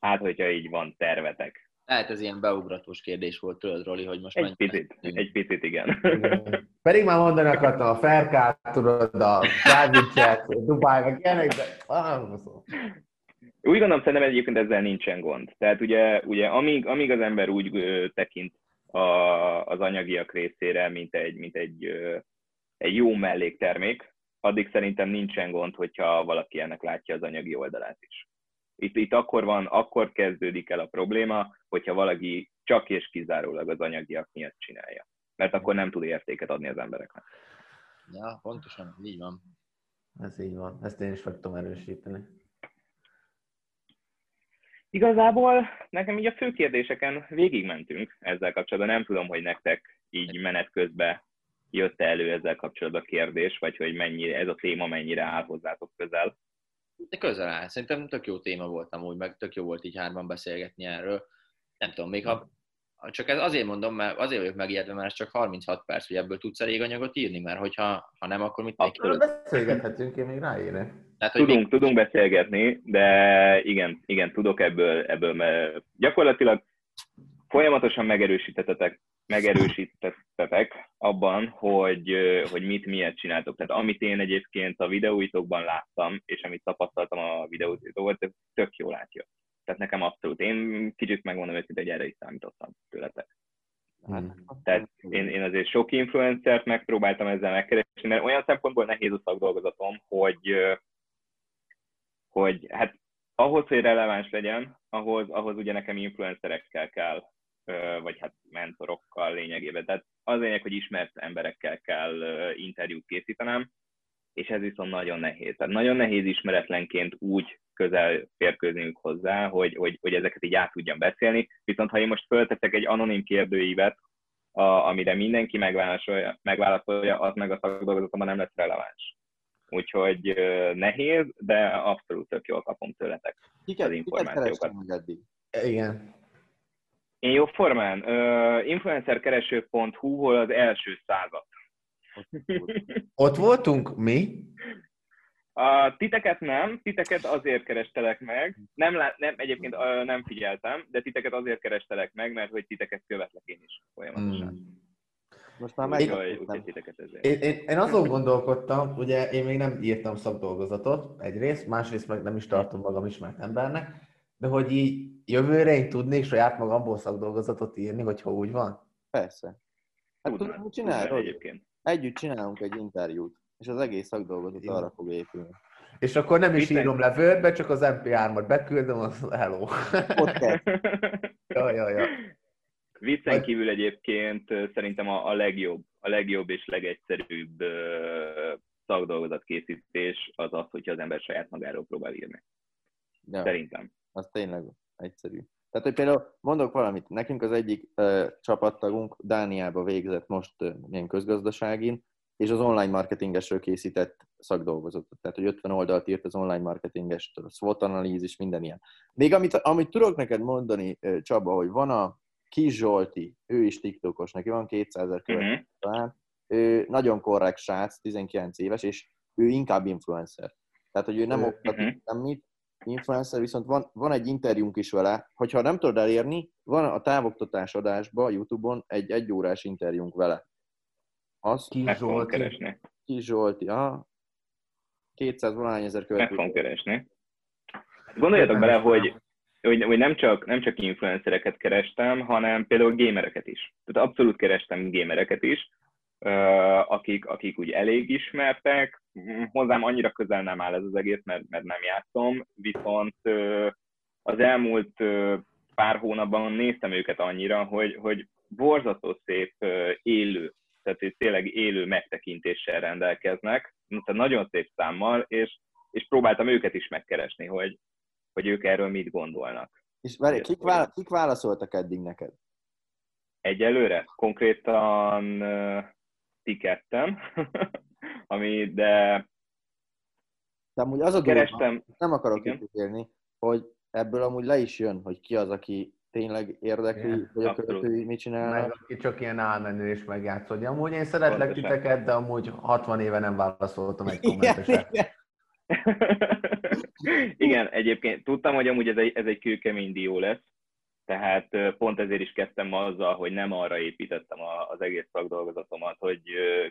Speaker 1: hát hogyha így van tervetek.
Speaker 2: Lehet ez ilyen beugratós kérdés volt tőled, Roli, hogy most
Speaker 1: Egy
Speaker 2: mennyire
Speaker 1: picit, egy picit igen.
Speaker 3: Igen. <laughs> Pedig már mondani akartam a Ferkát, tudod, a a Dubai, meg ilyenek, de... Ah.
Speaker 1: Úgy gondolom, szerintem egyébként ezzel nincsen gond. Tehát ugye, ugye amíg, amíg az ember úgy ö, tekint a, az anyagiak részére, mint egy, mint egy, ö, egy jó melléktermék, addig szerintem nincsen gond, hogyha valaki ennek látja az anyagi oldalát is. Itt, itt akkor van, akkor kezdődik el a probléma, hogyha valaki csak és kizárólag az anyagiak miatt csinálja. Mert akkor nem tud értéket adni az embereknek.
Speaker 2: Ja, pontosan, így van.
Speaker 3: Ez így van, ezt én is meg tudom erősíteni.
Speaker 1: Igazából nekem így a fő kérdéseken végigmentünk ezzel kapcsolatban. Nem tudom, hogy nektek így menet közben jött elő ezzel kapcsolatban a kérdés, vagy hogy mennyi, ez a téma mennyire áll hozzátok közel.
Speaker 2: De közel áll. Szerintem tök jó téma volt amúgy, meg tök jó volt így hárman beszélgetni erről. Nem tudom, még ha csak ez azért mondom, mert azért vagyok megijedve, mert ez csak 36 perc, hogy ebből tudsz elég anyagot írni, mert hogyha ha nem, akkor mit még
Speaker 1: Abszolút.
Speaker 3: Beszélgethetünk, én még ráérek.
Speaker 2: Tehát, hogy
Speaker 1: Tudunk, tudunk beszélgetni, de igen, igen, tudok ebből, ebből mert gyakorlatilag folyamatosan megerősítettetek, megerősítettetek abban, hogy, hogy mit miért csináltok. Tehát amit én egyébként a videóitokban láttam, és amit tapasztaltam a videóitokban, tök, tök jól átjött. Tehát nekem abszolút. Én kicsit megmondom őszintén, hogy erre is számítottam tőletek.
Speaker 3: Hmm.
Speaker 1: Tehát én, én azért sok influencert megpróbáltam ezzel megkeresni, mert olyan szempontból nehéz a szakdolgozatom, hogy, hogy hát ahhoz, hogy releváns legyen, ahhoz, ahhoz ugye nekem influencerekkel kell, vagy hát mentorokkal lényegében. Tehát az lényeg, hogy ismert emberekkel kell interjút készítenem, és ez viszont nagyon nehéz. Tehát nagyon nehéz ismeretlenként úgy közel férkőznünk hozzá, hogy, hogy, hogy ezeket így át tudjam beszélni. Viszont ha én most fölteszek egy anonim kérdőívet, a, amire mindenki megválaszolja, megválaszolja, az meg a szakdolgozatomban nem lesz releváns. Úgyhogy nehéz, de abszolút tök jól kapom tőletek.
Speaker 5: Kiket,
Speaker 1: az információkat.
Speaker 3: Igen.
Speaker 1: Én jó formán, uh, influencerkereső.hu hol az első század.
Speaker 3: Ott voltunk mi?
Speaker 1: A titeket nem, titeket azért kerestelek meg, nem, lá- nem egyébként ö, nem figyeltem, de titeket azért kerestelek meg, mert hogy titeket követlek én is folyamatosan.
Speaker 3: Mm.
Speaker 2: Most már
Speaker 1: ezért.
Speaker 3: Én, én, én azon gondolkodtam, ugye én még nem írtam szakdolgozatot egyrészt, másrészt meg nem is tartom magam ismert embernek, de hogy így jövőre én tudnék saját magamból szakdolgozatot írni, hogyha úgy van.
Speaker 2: Persze. Hát tudod,
Speaker 1: tudnád
Speaker 2: csinálod?
Speaker 1: egyébként.
Speaker 2: Együtt csinálunk egy interjút, és az egész szakdolgozat arra fog épülni.
Speaker 3: És akkor nem is
Speaker 1: Mit
Speaker 3: írom le Wordbe, csak az MP3-at beküldöm, az hello.
Speaker 2: Podcast. <laughs>
Speaker 3: ja, ja, ja.
Speaker 1: Viccen kívül egyébként szerintem a, a legjobb, a legjobb és legegyszerűbb ö, szakdolgozatkészítés az az, hogyha az ember saját magáról próbál írni.
Speaker 2: Ja.
Speaker 1: Szerintem.
Speaker 2: Az tényleg egyszerű. Tehát, hogy például mondok valamit, nekünk az egyik ö, csapattagunk Dániába végzett most ö, ilyen közgazdaságin, és az online marketingesről készített szakdolgozatot. Tehát, hogy 50 oldalt írt az online marketingestől, a SWOT analízis, minden ilyen. Még amit, amit tudok neked mondani, Csaba, hogy van a Kis Zsolti, ő is TikTokos, neki van 200 ezer követő
Speaker 1: Uh-huh.
Speaker 2: talán. Ő nagyon korrekt srác, 19 éves, és ő inkább influencer. Tehát, hogy ő nem
Speaker 3: Ő-
Speaker 2: oktat
Speaker 1: Mhm.
Speaker 2: semmit, influencer, viszont van, van egy interjúnk is vele, hogyha nem tudod elérni, van a távoktatás adásban, YouTube-on egy egyórás interjúnk vele. Az
Speaker 3: Kis
Speaker 1: Meg
Speaker 3: Zsolti.
Speaker 1: keresni.
Speaker 2: Kis Zsolti, aha, 200 valány ezer
Speaker 1: Meg
Speaker 2: követő.
Speaker 1: fogom keresni. Gondoljatok bele, hogy, hogy, hogy nem, csak, nem csak influencereket kerestem, hanem például gamereket is. Tehát abszolút kerestem gamereket is, akik, akik úgy elég ismertek. Hozzám annyira közel nem áll ez az egész, mert, mert nem játszom, viszont az elmúlt pár hónapban néztem őket annyira, hogy, hogy borzasztó szép élő, tehát tényleg élő megtekintéssel rendelkeznek, tehát nagyon szép számmal, és, és próbáltam őket is megkeresni, hogy, hogy ők erről mit gondolnak.
Speaker 2: És várj, kik, vála, kik válaszoltak eddig neked?
Speaker 1: Egyelőre konkrétan ti ketten, <laughs> ami, de
Speaker 2: De amúgy az a durva,
Speaker 1: kerestem,
Speaker 2: nem akarok
Speaker 1: Igen.
Speaker 2: itt érni, hogy ebből amúgy le is jön, hogy ki az, aki tényleg érdekli,
Speaker 3: Igen,
Speaker 2: hogy a követői mit
Speaker 3: Meg
Speaker 2: csinálnak.
Speaker 3: aki csak ilyen álmenő és megjátszod. Amúgy én szeretlek
Speaker 1: Pontosan.
Speaker 3: titeket, de amúgy 60 éve nem válaszoltam egy <laughs>
Speaker 2: Igen,
Speaker 3: kommentesre.
Speaker 2: igen. <laughs>
Speaker 1: Igen, egyébként tudtam, hogy amúgy ez egy, ez egy kőkemény dió lesz, tehát pont ezért is kezdtem azzal, hogy nem arra építettem az egész szakdolgozatomat, hogy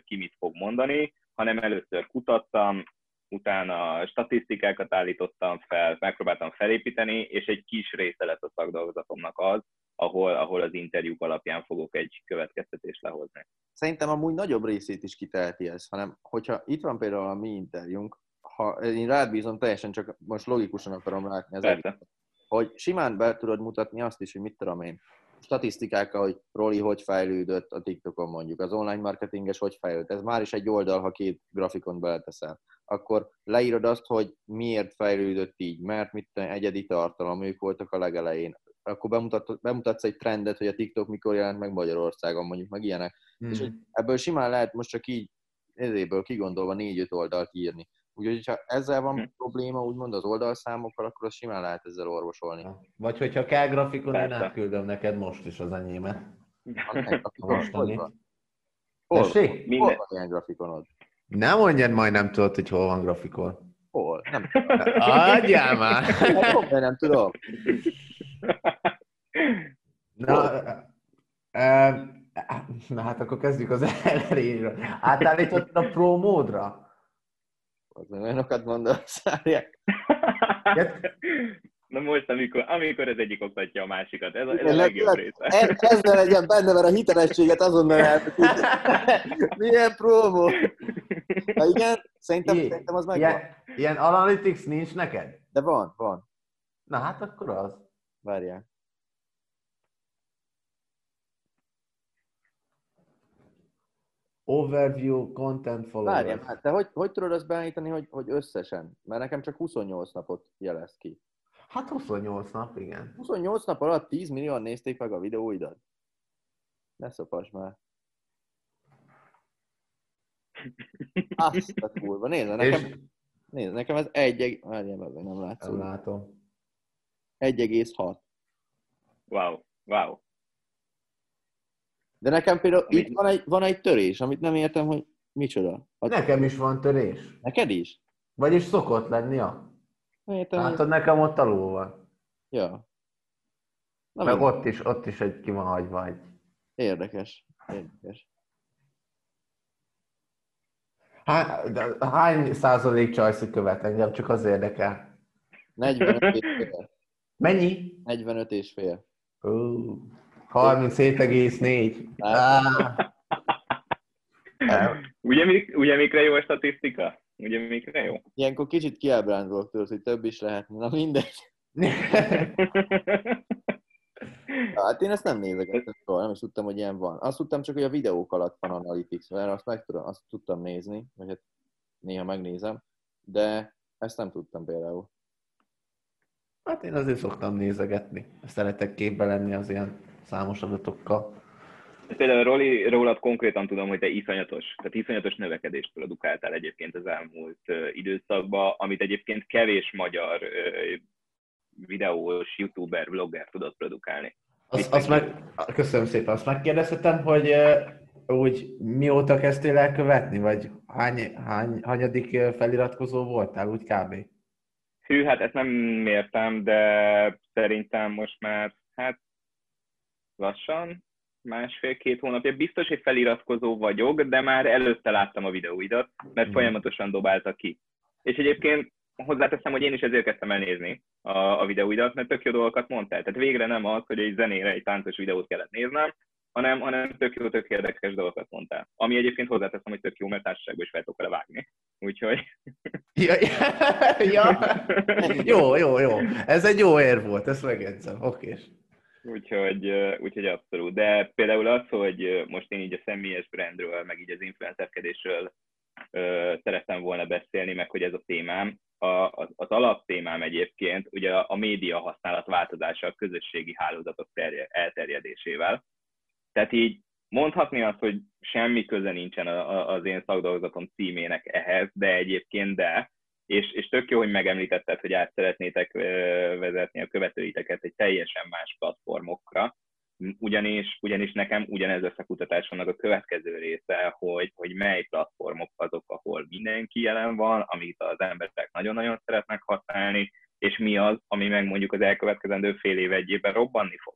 Speaker 1: ki mit fog mondani, hanem először kutattam, utána statisztikákat állítottam fel, megpróbáltam felépíteni, és egy kis része lett a szakdolgozatomnak az, ahol, ahol az interjúk alapján fogok egy következtetést lehozni.
Speaker 2: Szerintem amúgy nagyobb részét is kiteheti ez, hanem hogyha itt van például a mi interjúnk, ha én rád bízom, teljesen csak most logikusan akarom látni az egész,
Speaker 1: Persze.
Speaker 2: Hogy simán be tudod mutatni azt is, hogy mit tudom én, statisztikákkal, hogy Roli hogy fejlődött a TikTokon mondjuk, az online marketinges hogy fejlődött. Ez már is egy oldal, ha két grafikont beleteszel. Akkor leírod azt, hogy miért fejlődött így, mert mit egyedi tartalom, ők voltak a legelején. Akkor bemutat, bemutatsz egy trendet, hogy a TikTok mikor jelent meg Magyarországon, mondjuk meg ilyenek. És hogy ebből simán lehet most csak így ezéből kigondolva négy-öt oldalt írni. Úgyhogy, ha ezzel van
Speaker 1: Hm.
Speaker 2: probléma, úgymond az oldalszámokkal, akkor azt simán lehet ezzel orvosolni.
Speaker 3: Vagy hogyha kell grafikon, én átküldöm neked most is az enyémet. <laughs> Mostani.
Speaker 2: Hol,
Speaker 3: Tessék?
Speaker 2: hol
Speaker 1: Minden,
Speaker 2: van ilyen grafikonod?
Speaker 3: Nem mondjad, majd nem tudod, hogy hol van grafikon.
Speaker 2: Hol? Nem.
Speaker 3: Adjál már!
Speaker 2: Hát, hol, nem tudom.
Speaker 3: Na, e, na hát akkor kezdjük az <laughs> elejéről. Átállítottad a Pro módra?
Speaker 2: Az olyanokat mondasz, várják.
Speaker 1: Na most, amikor, amikor az egyik oktatja a másikat, ez a, ez a legjobb
Speaker 2: le-
Speaker 1: része.
Speaker 2: Ez, ez ne legyen benne, mert a hitelességet azonnal <laughs> elveszít. Milyen promo? Na igen, szerintem,
Speaker 3: Jé,
Speaker 2: szerintem az megvan.
Speaker 3: ilyen, ilyen analytics nincs neked?
Speaker 2: De van, van.
Speaker 3: Na hát akkor az.
Speaker 2: Várjál.
Speaker 3: Overview, content
Speaker 2: Várjál,
Speaker 3: followers.
Speaker 2: hát te hogy, hogy tudod azt beállítani, hogy, hogy összesen? Mert nekem csak 28 napot jelez ki.
Speaker 3: Hát 28 nap, igen.
Speaker 2: 28 nap alatt 10 millióan nézték meg a videóidat. Ne szopass már. Azt a kurva. Nézd,
Speaker 3: És
Speaker 2: nekem, nézd, nekem ez egy, egy várjál, meg nem
Speaker 3: nem
Speaker 2: látszik.
Speaker 3: látom.
Speaker 2: 1,6.
Speaker 1: Wow, wow.
Speaker 2: De nekem például
Speaker 1: Amit-
Speaker 2: itt van egy, van egy törés, amit nem értem, hogy micsoda. A,
Speaker 3: Nekem is van törés.
Speaker 2: Neked is?
Speaker 3: Vagyis szokott lenni, ja.
Speaker 2: Értem,
Speaker 3: Látod, nekem ott alul van.
Speaker 2: Ja. Na,
Speaker 3: Meg ott is, ott is egy ki van hagyva egy.
Speaker 2: Érdekes. Érdekes.
Speaker 3: Há, de hány százalék csajszi követ engem, csak az érdekel.
Speaker 2: 45 és fél.
Speaker 3: Mennyi?
Speaker 2: 45 és fél.
Speaker 3: Ó, 37,4. Ah.
Speaker 1: Ugye, mik, ugye mikre jó a statisztika? Ugye mikre jó?
Speaker 2: Ilyenkor kicsit kiábrándulok tőle, hogy több is lehetne. Na mindegy. <laughs> Hát én ezt nem nézegettem soha, nem is tudtam, hogy ilyen van. Azt tudtam csak, hogy a videók alatt van Analytics, mert azt meg tudom, azt tudtam nézni, vagy hát néha megnézem, de ezt nem tudtam például.
Speaker 3: Hát én azért szoktam nézegetni. Szeretek képbe lenni az ilyen számos adatokkal.
Speaker 1: Például Roli, rólad konkrétan tudom, hogy te iszonyatos, tehát iszonyatos növekedést produkáltál egyébként az elmúlt időszakban, amit egyébként kevés magyar videós, youtuber, vlogger tudott produkálni.
Speaker 3: Azt, azt meg, köszönöm szépen, azt megkérdezhetem, hogy úgy mióta kezdtél el követni, vagy hány, hány, hanyadik feliratkozó voltál, úgy kb.
Speaker 1: Hű, hát ezt nem mértem, de szerintem most már, hát lassan, másfél-két hónapja. Biztos, hogy feliratkozó vagyok, de már előtte láttam a videóidat, mert
Speaker 3: Mhm.
Speaker 1: folyamatosan dobáltak ki. És egyébként hozzáteszem, hogy én is ezért kezdtem el nézni a, a videóidat, mert tök jó dolgokat mondtál. Tehát végre nem az, hogy egy zenére egy táncos videót kellett néznem, hanem, hanem tök jó, tök érdekes dolgokat mondtál. Ami egyébként hozzáteszem, hogy tök jó, mert társaságban is fel tudok vele vágni. Úgyhogy...
Speaker 3: Ja, ja, <laughs> jó, jó, jó. Ez egy jó ér volt, ezt megjegyzem. Oké.
Speaker 1: Úgyhogy, úgyhogy abszolút. De például az, hogy most én így a személyes brandről, meg így az influencerkedésről szerettem volna beszélni, meg hogy ez a témám. A, az, az alaptémám egyébként ugye a, a média használat változása a közösségi hálózatok terje, elterjedésével. Tehát így mondhatni azt, hogy semmi köze nincsen a- a- az én szakdolgozatom címének ehhez, de egyébként de, és, és tök jó, hogy megemlítetted, hogy át szeretnétek vezetni a követőiteket egy teljesen más platformokra, ugyanis, ugyanis nekem ugyanez lesz a kutatásomnak a következő része, hogy, hogy mely platformok azok, ahol mindenki jelen van, amit az emberek nagyon-nagyon szeretnek használni, és mi az, ami meg mondjuk az elkövetkezendő fél év, egy évben robbanni fog.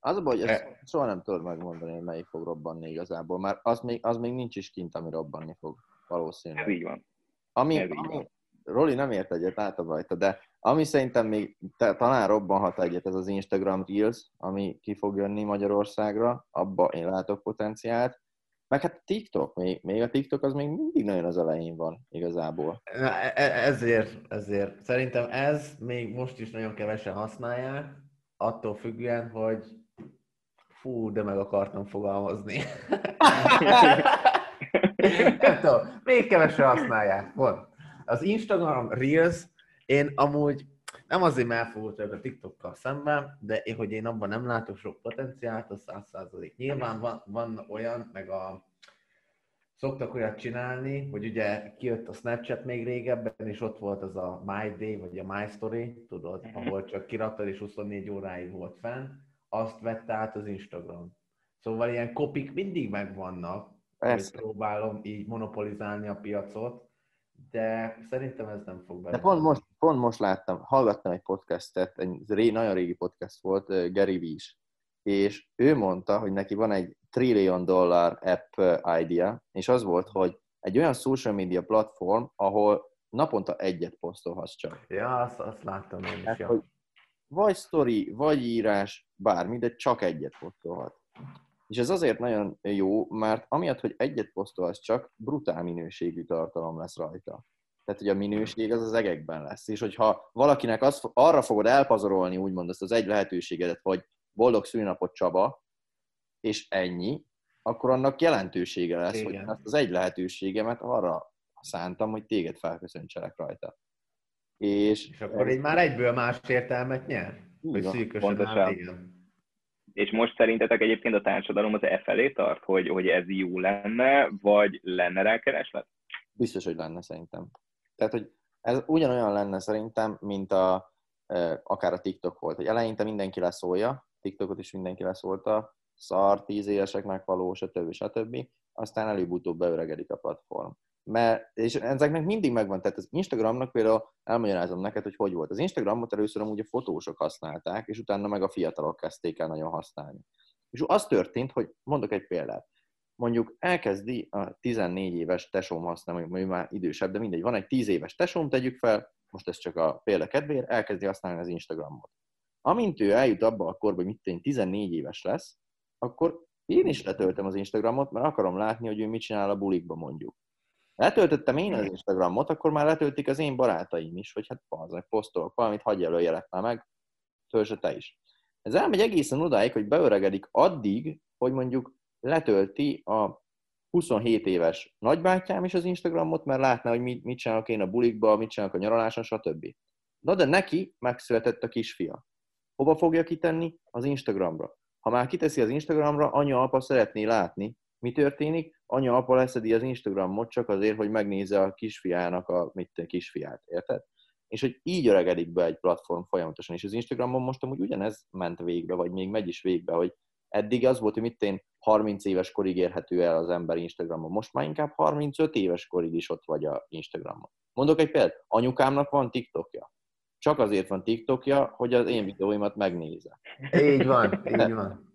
Speaker 2: Az a baj, hogy ezt
Speaker 3: E-
Speaker 2: soha nem tudod megmondani, hogy melyik fog robbanni igazából, mert az még, az még nincs is kint, ami robbanni fog,
Speaker 1: Ez
Speaker 2: valószínűleg.
Speaker 1: így van.
Speaker 2: Ami, ami. Roli nem ért egyet, álltam rajta, de ami szerintem még te, talán robbanhat egyet, ez az Instagram Reels, ami ki fog jönni Magyarországra, abba én látok potenciált. Meg hát TikTok, még, még a TikTok az még mindig nagyon az elején van igazából.
Speaker 3: E- e- ezért, ezért. Szerintem ez még most is nagyon kevesen használják, attól függően, hogy fú, de meg akartam fogalmazni. <laughs> <laughs> Nem tudom, még kevesen használják. Pont. Az Instagram Reels, én amúgy nem azért elfogult vagyok a TikTokkal szemben, de én, hogy én abban nem látok sok potenciált, az száz százalék. Nyilván van, van olyan, meg a szoktak olyat csinálni, hogy ugye kijött a Snapchat még régebben, és ott volt az a My Day, vagy a My Story, tudod,
Speaker 1: Mhm.
Speaker 3: ahol csak kiraktad, és 24 óráig volt fenn, azt vette át az Instagram. Szóval ilyen kopik mindig megvannak,
Speaker 2: Persze.
Speaker 3: próbálom így monopolizálni a piacot, de szerintem ez nem fog
Speaker 2: De
Speaker 3: bele.
Speaker 2: pont most, pont most láttam, hallgattam egy podcastet, egy ré, nagyon régi podcast volt, Gary Vee is, és ő mondta, hogy neki van egy trillion dollár app idea, és az volt, hogy egy olyan social media platform, ahol naponta egyet posztolhatsz csak.
Speaker 3: Ja, azt, azt láttam én is.
Speaker 2: Tehát,
Speaker 3: Ja.
Speaker 2: hogy vagy sztori, vagy írás, bármi, de csak egyet posztolhat. És ez azért nagyon jó, mert amiatt, hogy egyet posztolsz csak, brutál minőségű tartalom lesz rajta. Tehát, hogy a minőség az az egekben lesz. És hogyha valakinek az, arra fogod elpazarolni, úgymond azt az egy lehetőségedet, hogy boldog szülinapot Csaba, és ennyi, akkor annak jelentősége lesz, hogy
Speaker 3: Igen.
Speaker 2: ezt az egy lehetőségemet arra szántam, hogy téged felköszöntselek rajta. És,
Speaker 3: És akkor így már egyből más értelmet nyer? Hogy szűkösen.
Speaker 1: És most szerintetek egyébként a társadalom az e felé tart, hogy, hogy ez jó lenne, vagy lenne rá kereslet?
Speaker 2: Biztos, hogy lenne szerintem. Tehát, hogy ez ugyanolyan lenne szerintem, mint a, e, akár a TikTok volt, hogy eleinte mindenki leszólja, TikTokot is mindenki leszólta, szar, tíz éveseknek való, stb. stb. Aztán előbb-utóbb beöregedik a platform. Mert, és ezeknek mindig megvan, tehát az Instagramnak például elmagyarázom neked, hogy hogy volt. Az Instagramot először amúgy a fotósok használták, és utána meg a fiatalok kezdték el nagyon használni. És az történt, hogy mondok egy példát. Mondjuk elkezdi a 14 éves tesóm használni, mondjuk már idősebb, de mindegy, van egy 10 éves tesóm, tegyük fel, most ez csak a példa kedvéért, elkezdi használni az Instagramot. Amint ő eljut abba a korba, hogy mit 14 éves lesz, akkor én is letöltöm az Instagramot, mert akarom látni, hogy ő mit csinál a bulikba mondjuk. Letöltöttem én az Instagramot, akkor már letöltik az én barátaim is, hogy hát meg posztolok valamit, hagyj előjelet már meg, töltsd te is. Ez elmegy egészen odáig, hogy beöregedik addig, hogy mondjuk letölti a 27 éves nagybátyám is az Instagramot, mert látná, hogy mit, mit csinálok én a bulikba, mit csinálok a nyaraláson, stb. Na de neki megszületett a kisfia. Hova fogja kitenni? Az Instagramra. Ha már kiteszi az Instagramra, anya-apa szeretné látni, mi történik? Anya-apa leszedi az Instagramot csak azért, hogy megnézze a kisfiának a mit, a kisfiát, érted? És hogy így öregedik be egy platform folyamatosan, és az Instagramon most amúgy ugyanez ment végbe, vagy még megy is végbe, hogy eddig az volt, hogy mit én 30 éves korig érhető el az ember Instagramon. Most már inkább 35 éves korig is ott vagy a Instagramon. Mondok egy példát, anyukámnak van TikTokja. Csak azért van TikTokja, hogy az én videóimat megnézze.
Speaker 3: Így van, így van.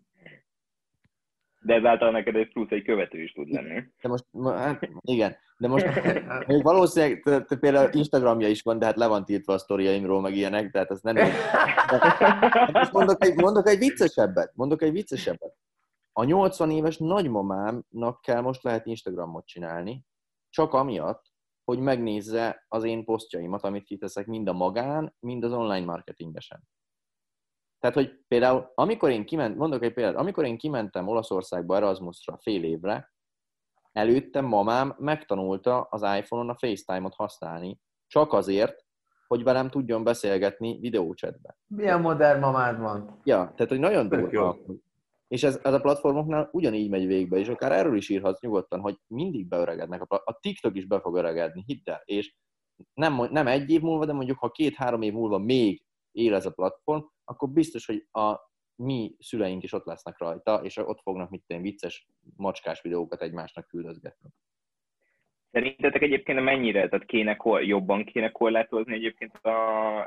Speaker 1: De ezáltal neked egy plusz egy követő is tud lenni.
Speaker 2: De most, hát igen, de most <laughs> még valószínűleg te, te például Instagramja is van, de hát le van tiltva a sztoriaimról, meg ilyenek, tehát az nem... De, most <laughs> mondok egy, mondok egy viccesebbet, mondok egy viccesebbet. A 80 éves nagymamámnak kell most lehet Instagramot csinálni, csak amiatt, hogy megnézze az én posztjaimat, amit kiteszek mind a magán, mind az online marketingesen. Tehát, hogy például, amikor én kiment, mondok egy példát, amikor én kimentem Olaszországba Erasmusra fél évre, előtte mamám megtanulta az iPhone-on a FaceTime-ot használni, csak azért, hogy velem tudjon beszélgetni videócsetbe.
Speaker 3: Milyen modern mamád van?
Speaker 2: Ja, tehát, hogy nagyon durva. És ez, ez a platformoknál ugyanígy megy végbe, és akár erről is írhatsz nyugodtan, hogy mindig beöregednek. A, a TikTok is be fog öregedni, hidd el. És nem, nem egy év múlva, de mondjuk ha két-három év múlva még él ez a platform, akkor biztos, hogy a mi szüleink is ott lesznek rajta, és ott fognak mit tenni, vicces, macskás videókat egymásnak küldözgetni.
Speaker 1: Szerintetek egyébként mennyire, tehát kéne, jobban kéne korlátozni egyébként a,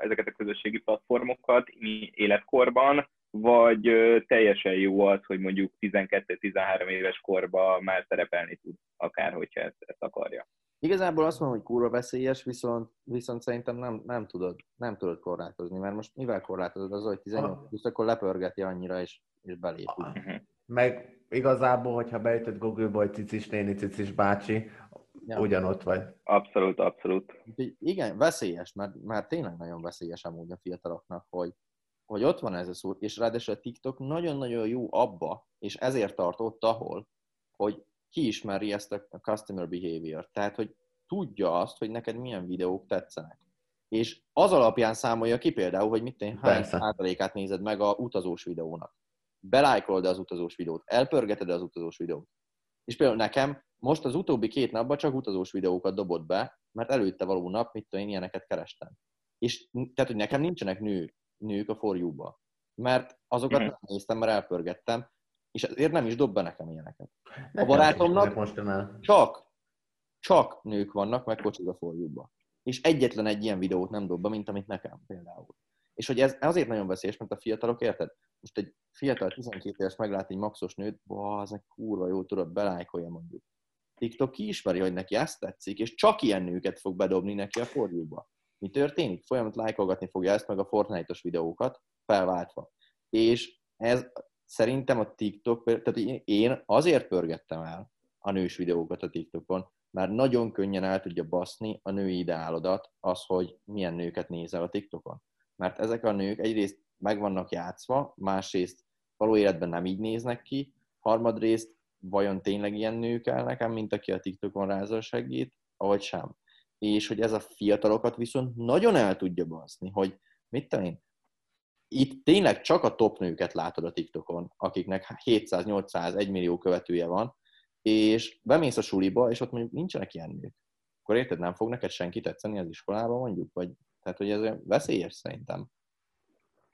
Speaker 1: ezeket a közösségi platformokat életkorban, vagy teljesen jó az, hogy mondjuk 12-13 éves korban már szerepelni tud, akár hogyha ezt, ezt akarja?
Speaker 2: Igazából azt mondom, hogy kurva veszélyes, viszont, viszont szerintem nem, nem, tudod, nem tudod korlátozni, mert most mivel korlátozod az, hogy 18 plusz, akkor lepörgeti annyira, és, és belép.
Speaker 3: Mhm. Meg igazából, hogyha beütöd Google-ba, hogy cicis néni, cicis bácsi, ja. ugyanott vagy.
Speaker 1: Abszolút, abszolút.
Speaker 2: Igen, veszélyes, mert, mert tényleg nagyon veszélyes amúgy a fiataloknak, hogy, hogy ott van ez a szó, és ráadásul a TikTok nagyon-nagyon jó abba, és ezért tart ott, ahol, hogy kiismeri ezt a customer behavior. Tehát, hogy tudja azt, hogy neked milyen videók tetszenek. És az alapján számolja ki például, hogy mit tenni, hány százalékát nézed meg a utazós videónak. Belájkolod az utazós videót, elpörgeted az utazós videót. És például nekem most az utóbbi két napban csak utazós videókat dobott be, mert előtte való nap, mit tudom én, ilyeneket kerestem. És tehát, hogy nekem nincsenek nő, nők a forjúba. Mert azokat nem néztem, mert elpörgettem, és ezért nem is dob be nekem ilyeneket. A barátomnak csak, csak nők vannak, meg kocsik a forjúba. És egyetlen egy ilyen videót nem dob be, mint amit nekem például. És hogy ez azért nagyon veszélyes, mert a fiatalok, érted? Most egy fiatal 12 éves meglát egy maxos nőt, az egy kurva jó tudod, belájkolja mondjuk. TikTok kiismeri, hogy neki ezt tetszik, és csak ilyen nőket fog bedobni neki a forjúba. Mi történik? Folyamat lájkolgatni fogja ezt, meg a Fortnite-os videókat felváltva. És ez szerintem a TikTok, tehát én azért pörgettem el a nős videókat a TikTokon, mert nagyon könnyen el tudja baszni a női ideálodat az, hogy milyen nőket nézel a TikTokon. Mert ezek a nők egyrészt meg vannak játszva, másrészt való életben nem így néznek ki, harmadrészt vajon tényleg ilyen nő kell nekem, mint aki a TikTokon rázza segít, ahogy sem. És hogy ez a fiatalokat viszont nagyon el tudja baszni, hogy mit tudom én, itt tényleg csak a top nőket látod a TikTokon, akiknek 700-800, 1 millió követője van, és bemész a suliba, és ott mondjuk nincsenek ilyen nők. Akkor érted, nem fog neked senki tetszeni az iskolában mondjuk? Vagy, tehát, hogy ez veszélyes szerintem.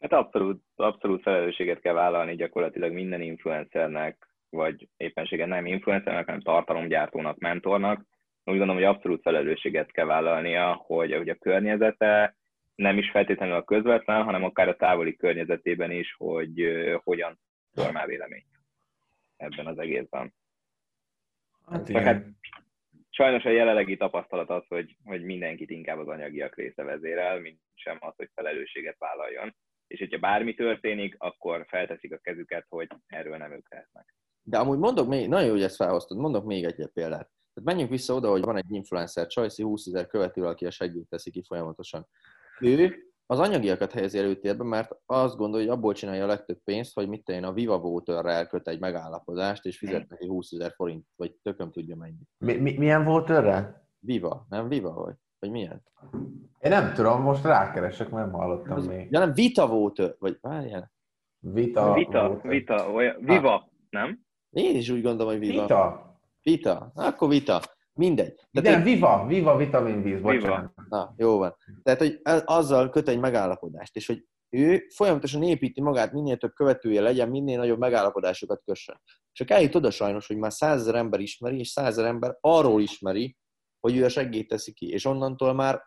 Speaker 1: Hát abszolút, abszolút felelősséget kell vállalni gyakorlatilag minden influencernek, vagy éppenséggel nem influencernek, hanem tartalomgyártónak, mentornak. Úgy gondolom, hogy abszolút felelősséget kell vállalnia, hogy, hogy a környezete nem is feltétlenül a közvetlen, hanem akár a távoli környezetében is, hogy uh, hogyan formál véleményt ebben az egészben. Hát, Csak hát sajnos a jelenlegi tapasztalat az, hogy, hogy mindenkit inkább az anyagiak része vezérel, mint sem az, hogy felelősséget vállaljon. És hogyha bármi történik, akkor felteszik a kezüket, hogy erről nem ők lehetnek.
Speaker 2: De amúgy mondok még, nagyon jó, hogy ezt felhoztad, mondok még egy példát. Tehát menjünk vissza oda, hogy van egy influencer, Csajci 20 ezer követő, aki a segít teszi ki folyamatosan. Ő az anyagiakat helyezi előtérbe, mert azt gondolja, hogy abból csinálja a legtöbb pénzt, hogy mit tenni a Viva Voterrel elköt egy megállapodást, és fizet neki 20 ezer forint, vagy tököm tudja mennyi.
Speaker 3: Mi, mi, milyen Voterrel?
Speaker 2: Viva, nem Viva vagy? Vagy milyen?
Speaker 3: Én nem tudom, most rákeresek, nem hallottam az, még.
Speaker 2: Ja nem, Vita Voter, vagy várjál.
Speaker 3: Vita,
Speaker 1: Vita. Vita, olyan, Viva, ah. nem?
Speaker 2: Én is úgy gondolom, hogy Viva.
Speaker 3: Vita.
Speaker 2: Vita, akkor Vita. Mindegy.
Speaker 3: Tehát Nem, Viva, Viva vitaminvíz, bocsánat.
Speaker 2: Na, jó van. Tehát, hogy azzal köt egy megállapodást, és hogy ő folyamatosan építi magát, minél több követője legyen, minél nagyobb megállapodásokat kössön. Csak eljut oda sajnos, hogy már százezer ember ismeri, és százezer ember arról ismeri, hogy ő a segít teszi ki. És onnantól már,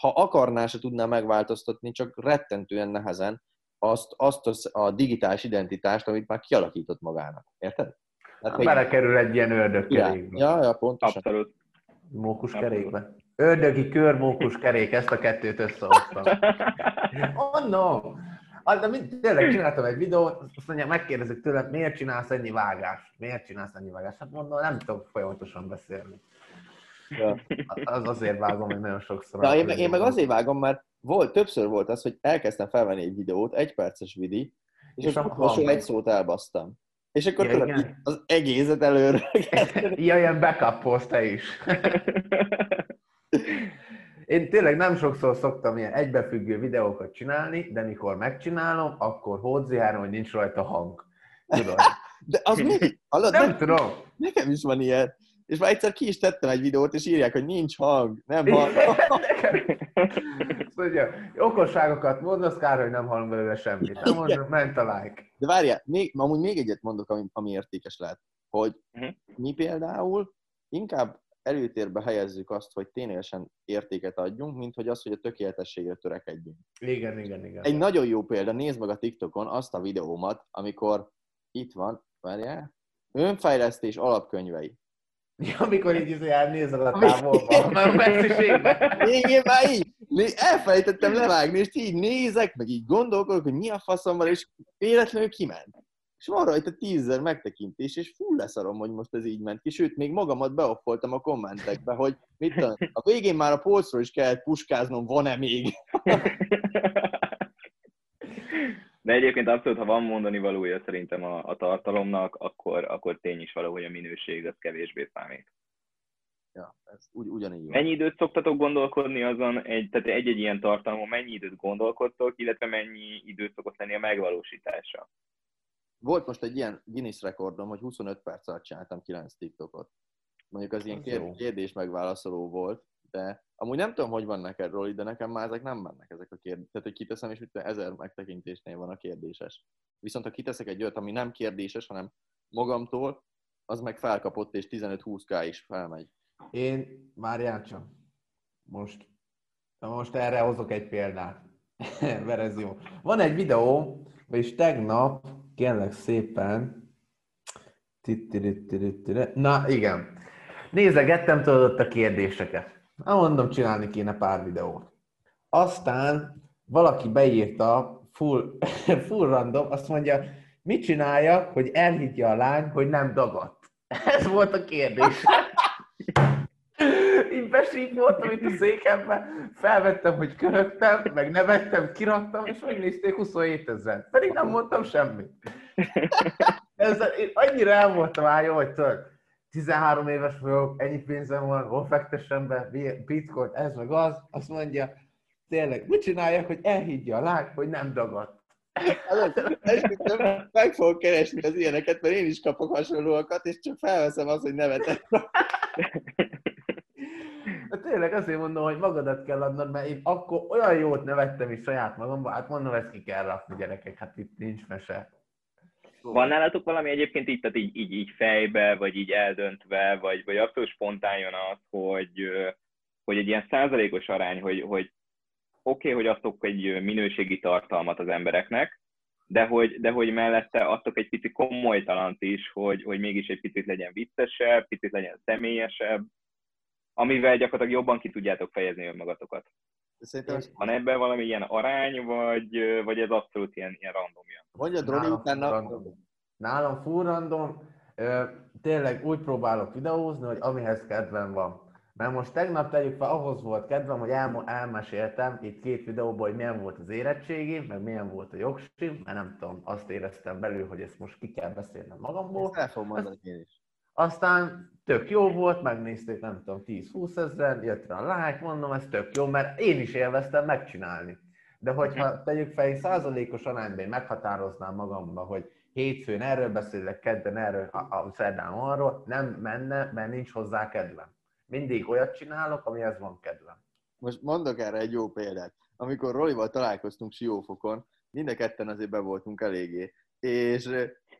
Speaker 2: ha akarná, se tudná megváltoztatni, csak rettentően nehezen azt, azt az, a digitális identitást, amit már kialakított magának. Érted?
Speaker 3: Hát, Belekerül egy ilyen ördögkerékbe.
Speaker 2: Ja, ja, pontosan.
Speaker 1: Abszolút.
Speaker 3: Mókuskerékbe. Ördögi kör, mókuskerék, ezt a kettőt összehoztam. <laughs> Oh, de mind, tényleg csináltam egy videót, azt mondja, megkérdezik tőlem, miért csinálsz ennyi vágást? Miért csinálsz ennyi vágást? Hát mondom, nem tudok folyamatosan beszélni. Ja. Az azért vágom, hogy nagyon sokszor.
Speaker 2: Ja, én, meg, én meg azért vágom, mert volt, többször volt az, hogy elkezdtem felvenni egy videót, egy perces vidi, és, és akkor egy szót elbasztam. És akkor ja, tudod, az egészet előre. <laughs>
Speaker 3: ja, ilyen backup te is. <laughs> Én tényleg nem sokszor szoktam ilyen egybefüggő videókat csinálni, de mikor megcsinálom, akkor hódzihárom, hogy nincs rajta hang. Tudod? <laughs>
Speaker 2: De az mi?
Speaker 3: Hallod, nem, nem tudom.
Speaker 2: Nekem is van ilyen. És már egyszer ki is tettem egy videót, és írják, hogy nincs hang, nem hang.
Speaker 3: Szóval, okosságokat mondasz, kár, hogy nem hallom belőle semmit. Nem mondom, ment a like.
Speaker 2: De várjál, még, amúgy még egyet mondok, ami, ami értékes lehet, hogy uh-huh. mi például inkább előtérbe helyezzük azt, hogy ténylegesen értéket adjunk, mint hogy az, hogy a tökéletességre törekedjünk.
Speaker 3: Igen, igen, igen.
Speaker 2: Egy nagyon jó példa, nézd meg a TikTokon azt a videómat, amikor itt van, várjál, önfejlesztés alapkönyvei.
Speaker 3: Ja, <laughs> amikor így izé elnézel a távolba, a messziségben.
Speaker 2: Igen, már így. Elfelejtettem levágni, és így nézek, meg így gondolkodok, hogy mi a faszom van, és véletlenül kiment. És van rajta tízzer megtekintés, és full leszarom, hogy most ez így ment ki. Sőt, még magamat beopfoltam a kommentekbe, hogy mit tudom, a végén már a polcról is kellett puskáznom, van-e még. <laughs>
Speaker 1: De egyébként abszolút, ha van mondani valója szerintem a, a tartalomnak, akkor, akkor tény is való, hogy a minőség az kevésbé számít.
Speaker 2: Ja, ez ugy, ugyanígy van.
Speaker 1: Mennyi időt szoktatok gondolkodni azon, egy, tehát egy-egy ilyen tartalomon mennyi időt gondolkodtok, illetve mennyi időt szokott lenni a megvalósítása?
Speaker 2: Volt most egy ilyen Guinness rekordom, hogy 25 perc alatt csináltam 9 TikTokot. Mondjuk az ilyen kérdés megválaszoló volt, de amúgy nem tudom, hogy van neked, Roli, de nekem már ezek nem mennek ezek a kérdések. Tehát, hogy kiteszem, és mit ezer megtekintésnél van a kérdéses. Viszont ha kiteszek egy olyat, ami nem kérdéses, hanem magamtól, az meg felkapott, és 15-20k is felmegy.
Speaker 3: Én már játszom. Most. Most erre hozok egy példát. <laughs> Mert ez jó. Van egy videó, vagyis tegnap, kérlek szépen, Na, igen. Nézegettem tudod ott a kérdéseket. Na, mondom, csinálni kéne pár videót. Aztán valaki beírta, full, <laughs> full random, azt mondja, mit csinálja, hogy elhiggye a lány, hogy nem dagadt? <laughs> Ez volt a kérdés. <laughs> Így besípoltam itt a székembe, felvettem, hogy körögtem, meg nevettem, kiraktam, és megnézték 27 ezer. Pedig nem mondtam semmit. Ezzel én annyira el voltam állja, hogy tudod, 13 éves vagyok, ennyi pénzem van, hol fektessem be, bitcoin, ez meg az, azt mondja, tényleg, mit csináljak, hogy elhiggye a lány, hogy nem dagadt.
Speaker 2: Esküszöm, meg fogok keresni az ilyeneket, mert én is kapok hasonlóakat, és csak felveszem azt, hogy nevetek.
Speaker 3: tényleg azért mondom, hogy magadat kell adnod, mert én akkor olyan jót nevettem is saját magamba, hát mondom, ezt ki kell rakni gyerekek, hát itt nincs mese.
Speaker 1: Van nálatok valami egyébként így, tehát így, így, így fejbe, vagy így eldöntve, vagy, vagy abszolút spontán jön az, hogy, hogy egy ilyen százalékos arány, hogy, hogy oké, okay, hogy adtok egy minőségi tartalmat az embereknek, de hogy, de hogy mellette adtok egy pici komolytalant is, hogy, hogy mégis egy picit legyen viccesebb, picit legyen személyesebb, amivel gyakorlatilag jobban ki tudjátok fejezni önmagatokat.
Speaker 2: Szerintem
Speaker 1: Van ebben valami ilyen arány, vagy, vagy ez abszolút ilyen, ilyen randomja?
Speaker 2: mondja Droni utána,
Speaker 3: random. Nálam full random, tényleg úgy próbálok videózni, hogy amihez kedvem van. Mert most tegnap tegyük fel, ahhoz volt kedvem, hogy elmo- elmeséltem itt két videóban, hogy milyen volt az érettségi, meg milyen volt a jogsi, mert nem tudom, azt éreztem belül, hogy ezt most ki kell beszélnem magamból.
Speaker 2: ezt el fogom mondani én is.
Speaker 3: Aztán tök jó volt, megnézték, nem tudom, 10-20 ezeren, jött rá a like, mondom, ez tök jó, mert én is élveztem megcsinálni. De hogyha tegyük fel, egy százalékos arányban én meghatároznám magamba, hogy hétfőn erről beszélek, kedden erről, a, a szerdán arról, nem menne, mert nincs hozzá kedvem. Mindig olyat csinálok, amihez van kedvem.
Speaker 2: Most mondok erre egy jó példát. Amikor Rolival találkoztunk Siófokon, mind a ketten azért be voltunk eléggé, és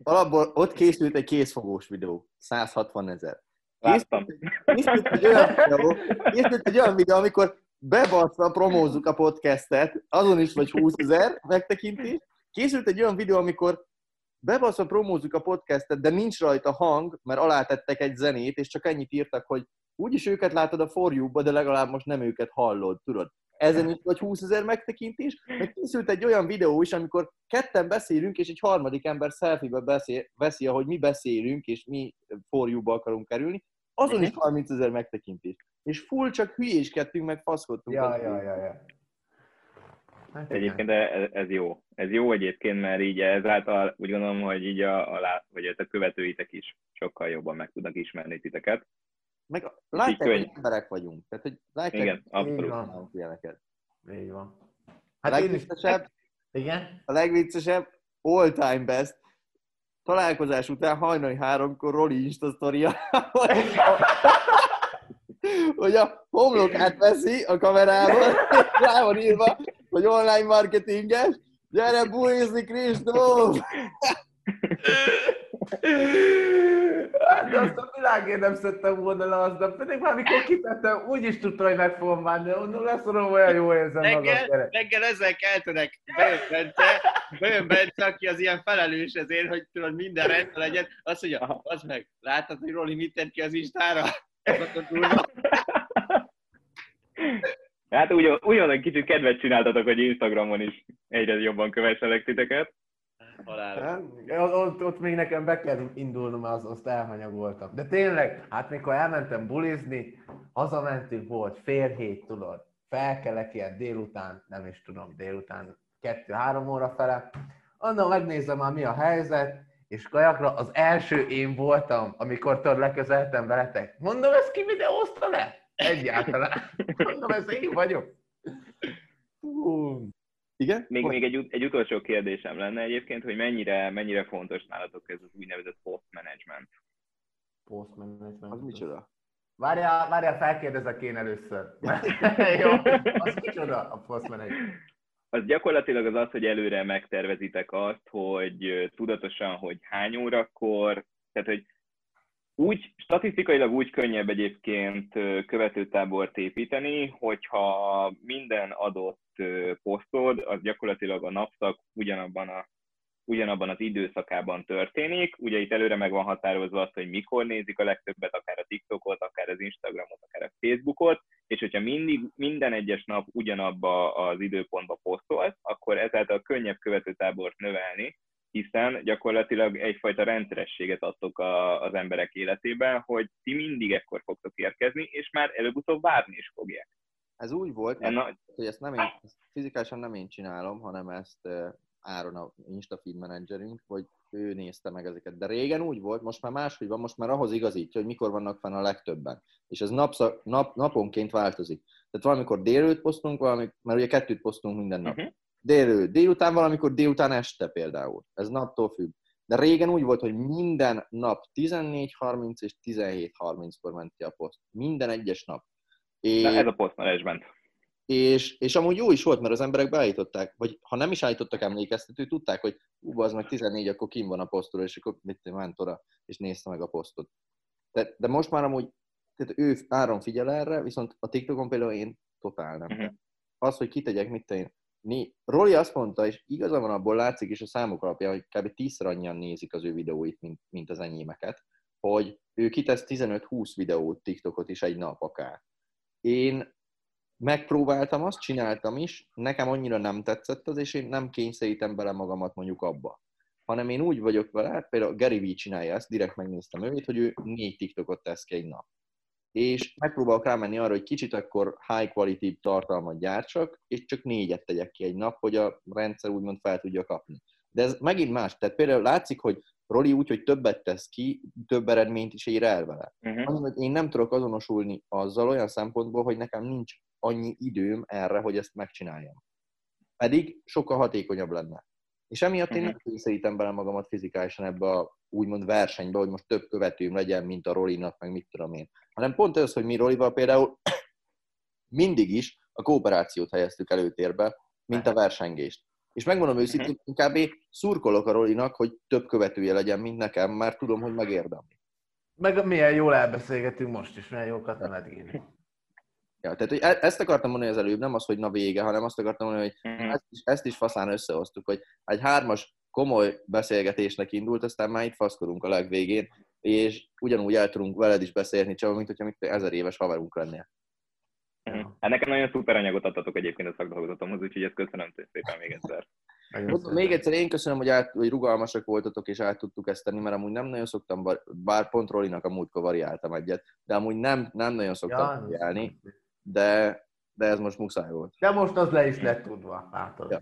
Speaker 2: alapból ott készült egy készfogós videó, 160 ezer.
Speaker 1: Láttam.
Speaker 2: Készült egy olyan videó, készült egy olyan videó, amikor bebaszva promózzuk a podcastet, azon is vagy 20 ezer megtekintés. Készült egy olyan videó, amikor bebaszva promózzuk a podcastet, de nincs rajta hang, mert alátettek egy zenét, és csak ennyit írtak, hogy úgyis őket látod a For You-ba, de legalább most nem őket hallod, tudod. Ezen is vagy 20 ezer megtekintés, meg készült egy olyan videó is, amikor ketten beszélünk, és egy harmadik ember selfie-be beszél, veszi, ahogy mi beszélünk, és mi For You-ba akarunk kerülni, azon is 30 ezer megtekintés. És full csak hülyéskedtünk, meg faszkodtunk.
Speaker 3: Ja, ja, ja, ja. Hát.
Speaker 1: Egyébként ez, ez jó. Ez jó egyébként, mert így ezáltal úgy gondolom, hogy így a, a, lá- vagy a követőitek is sokkal jobban meg tudnak ismerni titeket.
Speaker 2: Meg látják, hogy emberek vagyunk. Tehát, hogy látják,
Speaker 1: Igen, abszolút.
Speaker 2: ilyeneket.
Speaker 3: Így van.
Speaker 2: A
Speaker 3: Hát is,
Speaker 2: legviccesebb,
Speaker 3: igen?
Speaker 2: a legviccesebb, all time best, találkozás után hajnali háromkor Roli Insta sztoria, <laughs> hogy a- hogy a homlokát veszi a kamerával, és rá van írva, hogy online marketinges, gyere bulizni Kristóf! <laughs>
Speaker 3: Hát azt a világért nem szedtem volna le aznap, pedig már mikor kitettem, úgy is tudtam, hogy meg fogom bánni, de mondom, leszorom, olyan jó érzem magam,
Speaker 6: Reggel,
Speaker 3: gyerek.
Speaker 6: reggel ezzel keltenek. Bejön Bence, bejön Bence, aki az ilyen felelős ezért, hogy tudod minden rendben legyen. Azt mondja, az meg, láttad, hogy Roli mit tett ki az Instára?
Speaker 1: Hát úgy, ugyanolyan kicsit kedvet csináltatok, hogy Instagramon is egyre jobban kövesselek titeket.
Speaker 6: Halál.
Speaker 3: Hát, Ott, ott még nekem be kell indulnom, az, azt elhanyagoltam. De tényleg, hát mikor elmentem bulizni, hazamentünk, volt fél hét, tudod. Felkelek ilyen délután, nem is tudom, délután kettő-három óra fele. Onnan megnézem már mi a helyzet, és kajakra az első én voltam, amikor tudod, leközeltem veletek. Mondom, ezt ki videózta le? Egyáltalán. <laughs> Mondom, ez én vagyok. Hú.
Speaker 2: Igen?
Speaker 1: Még, még egy, egy utolsó kérdésem lenne egyébként, hogy mennyire, mennyire fontos nálatok ez az úgynevezett post management.
Speaker 3: Post management.
Speaker 2: Az micsoda?
Speaker 3: Várjál, várjál, felkérdezek én először. <laughs> Jó, az micsoda a post management?
Speaker 1: Az gyakorlatilag az az, hogy előre megtervezitek azt, hogy tudatosan, hogy hány órakor, tehát hogy úgy, statisztikailag úgy könnyebb egyébként követőtábort építeni, hogyha minden adott posztod, az gyakorlatilag a napszak ugyanabban a ugyanabban az időszakában történik. Ugye itt előre meg van határozva az, hogy mikor nézik a legtöbbet, akár a TikTokot, akár az Instagramot, akár a Facebookot, és hogyha mindig, minden egyes nap ugyanabba az időpontba posztolsz, akkor ezáltal könnyebb követőtábort növelni, hiszen gyakorlatilag egyfajta rendszerességet adtok a, az emberek életében, hogy ti mindig ekkor fogtok érkezni, és már előbb-utóbb várni is fogják.
Speaker 2: Ez úgy volt, mert,
Speaker 1: na-
Speaker 2: hogy ezt nem én, ezt fizikálisan nem én csinálom, hanem ezt Áron, a Instafeed menedzserünk, hogy ő nézte meg ezeket. De régen úgy volt, most már máshogy van, most már ahhoz igazítja, hogy mikor vannak fenn a legtöbben. És ez napszak, nap, naponként változik. Tehát valamikor délőtt posztunk, valami, mert ugye kettőt posztunk minden nap.
Speaker 1: Uh-huh.
Speaker 2: Délőtt, délután valamikor délután este például. Ez naptól függ. De régen úgy volt, hogy minden nap 14.30 és 17.30-kor ment ki a poszt. Minden egyes nap. És,
Speaker 1: Na, ez a post management.
Speaker 2: és, és amúgy jó is volt, mert az emberek beállították, vagy ha nem is állítottak emlékeztetőt, tudták, hogy ú, az meg 14, akkor kim van a posztról, és akkor mit tudom, Mántora, és nézte meg a posztot. De, de most már amúgy, tehát ő áron figyel erre, viszont a TikTokon például én totál nem.
Speaker 1: Mhm.
Speaker 2: Az, hogy kitegyek, mit én. Né- Roli azt mondta, és igaza van abból látszik is a számok alapján, hogy kb. tízszer annyian nézik az ő videóit, mint, mint az enyémeket, hogy ő kitesz 15-20 videót, TikTokot is egy nap akár. Én megpróbáltam azt, csináltam is, nekem annyira nem tetszett az, és én nem kényszerítem bele magamat mondjuk abba. Hanem én úgy vagyok vele, például Gary Vee csinálja ezt, direkt megnéztem őt, hogy ő négy TikTokot tesz ki egy nap. És megpróbálok rámenni arra, hogy kicsit akkor high quality tartalmat gyártsak, és csak négyet tegyek ki egy nap, hogy a rendszer úgymond fel tudja kapni. De ez megint más. Tehát például látszik, hogy Roli úgy, hogy többet tesz ki, több eredményt is ér el vele.
Speaker 1: Uh-huh.
Speaker 2: Annyi, hogy én nem tudok azonosulni azzal olyan szempontból, hogy nekem nincs annyi időm erre, hogy ezt megcsináljam. Pedig sokkal hatékonyabb lenne. És emiatt én
Speaker 1: Mhm.
Speaker 2: nem kényszerítem bele magamat fizikálisan ebbe a úgymond versenybe, hogy most több követőm legyen, mint a Rolinak, meg mit tudom én. Hanem pont ez, hogy mi Rolival például <clears throat> mindig is a kooperációt helyeztük előtérbe, mint a versengést. És megmondom őszintén, inkább szurkolok a Rolinak, hogy több követője legyen, mint nekem, mert tudom, hogy megérdemli.
Speaker 3: Meg milyen jól elbeszélgetünk most is, milyen jókat nem lehet <laughs> írni.
Speaker 2: Ja, tehát hogy e- ezt akartam mondani az előbb, nem az, hogy na vége, hanem azt akartam mondani, hogy
Speaker 1: Mhm.
Speaker 2: ezt is, ezt is faszán összehoztuk, hogy egy hármas komoly beszélgetésnek indult, aztán már itt faszkodunk a legvégén, és ugyanúgy el tudunk veled is beszélni, csak mint hogyha mit ezer éves haverunk lennél.
Speaker 1: Mhm. Hát nekem nagyon szuper anyagot adtatok egyébként a szakdolgozatomhoz, úgyhogy ezt köszönöm szépen még egyszer.
Speaker 2: Mondom, még egyszer én köszönöm, hogy, át, hogy rugalmasak voltatok, és át tudtuk ezt tenni, mert amúgy nem nagyon szoktam, bár pont Rolinak a múltkor variáltam egyet, de amúgy nem, nem nagyon szoktam
Speaker 3: Ja,
Speaker 2: variálni, de, de ez most muszáj volt.
Speaker 3: De most az le is lett tudva, látod.
Speaker 2: Ja.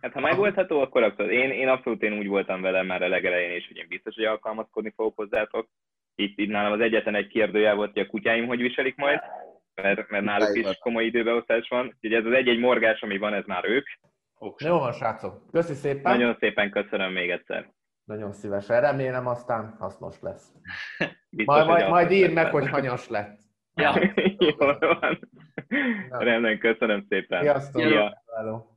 Speaker 1: Hát ha megoldható, akkor abszolút. Én, én abszolút én úgy voltam vele már a legelején is, hogy én biztos, hogy alkalmazkodni fogok hozzátok. Itt, itt nálam az egyetlen egy kérdőjel volt, hogy a kutyáim hogy viselik majd, mert, mert náluk is komoly időbeosztás van. Úgyhogy ez az egy-egy morgás, ami van, ez már ők.
Speaker 3: Jó van, srácok. Köszi szépen. Nagyon,
Speaker 1: szépen köszönöm még egyszer.
Speaker 3: Nagyon szívesen. Remélem aztán hasznos lesz. <laughs>
Speaker 1: Biztos,
Speaker 3: Majd, majd, majd írd meg, hogy hanyas lett.
Speaker 6: Ja. <laughs>
Speaker 1: Jó van.
Speaker 3: Na.
Speaker 1: Rendben, köszönöm szépen.
Speaker 3: Sziasztok.
Speaker 1: Szia.
Speaker 3: Hello.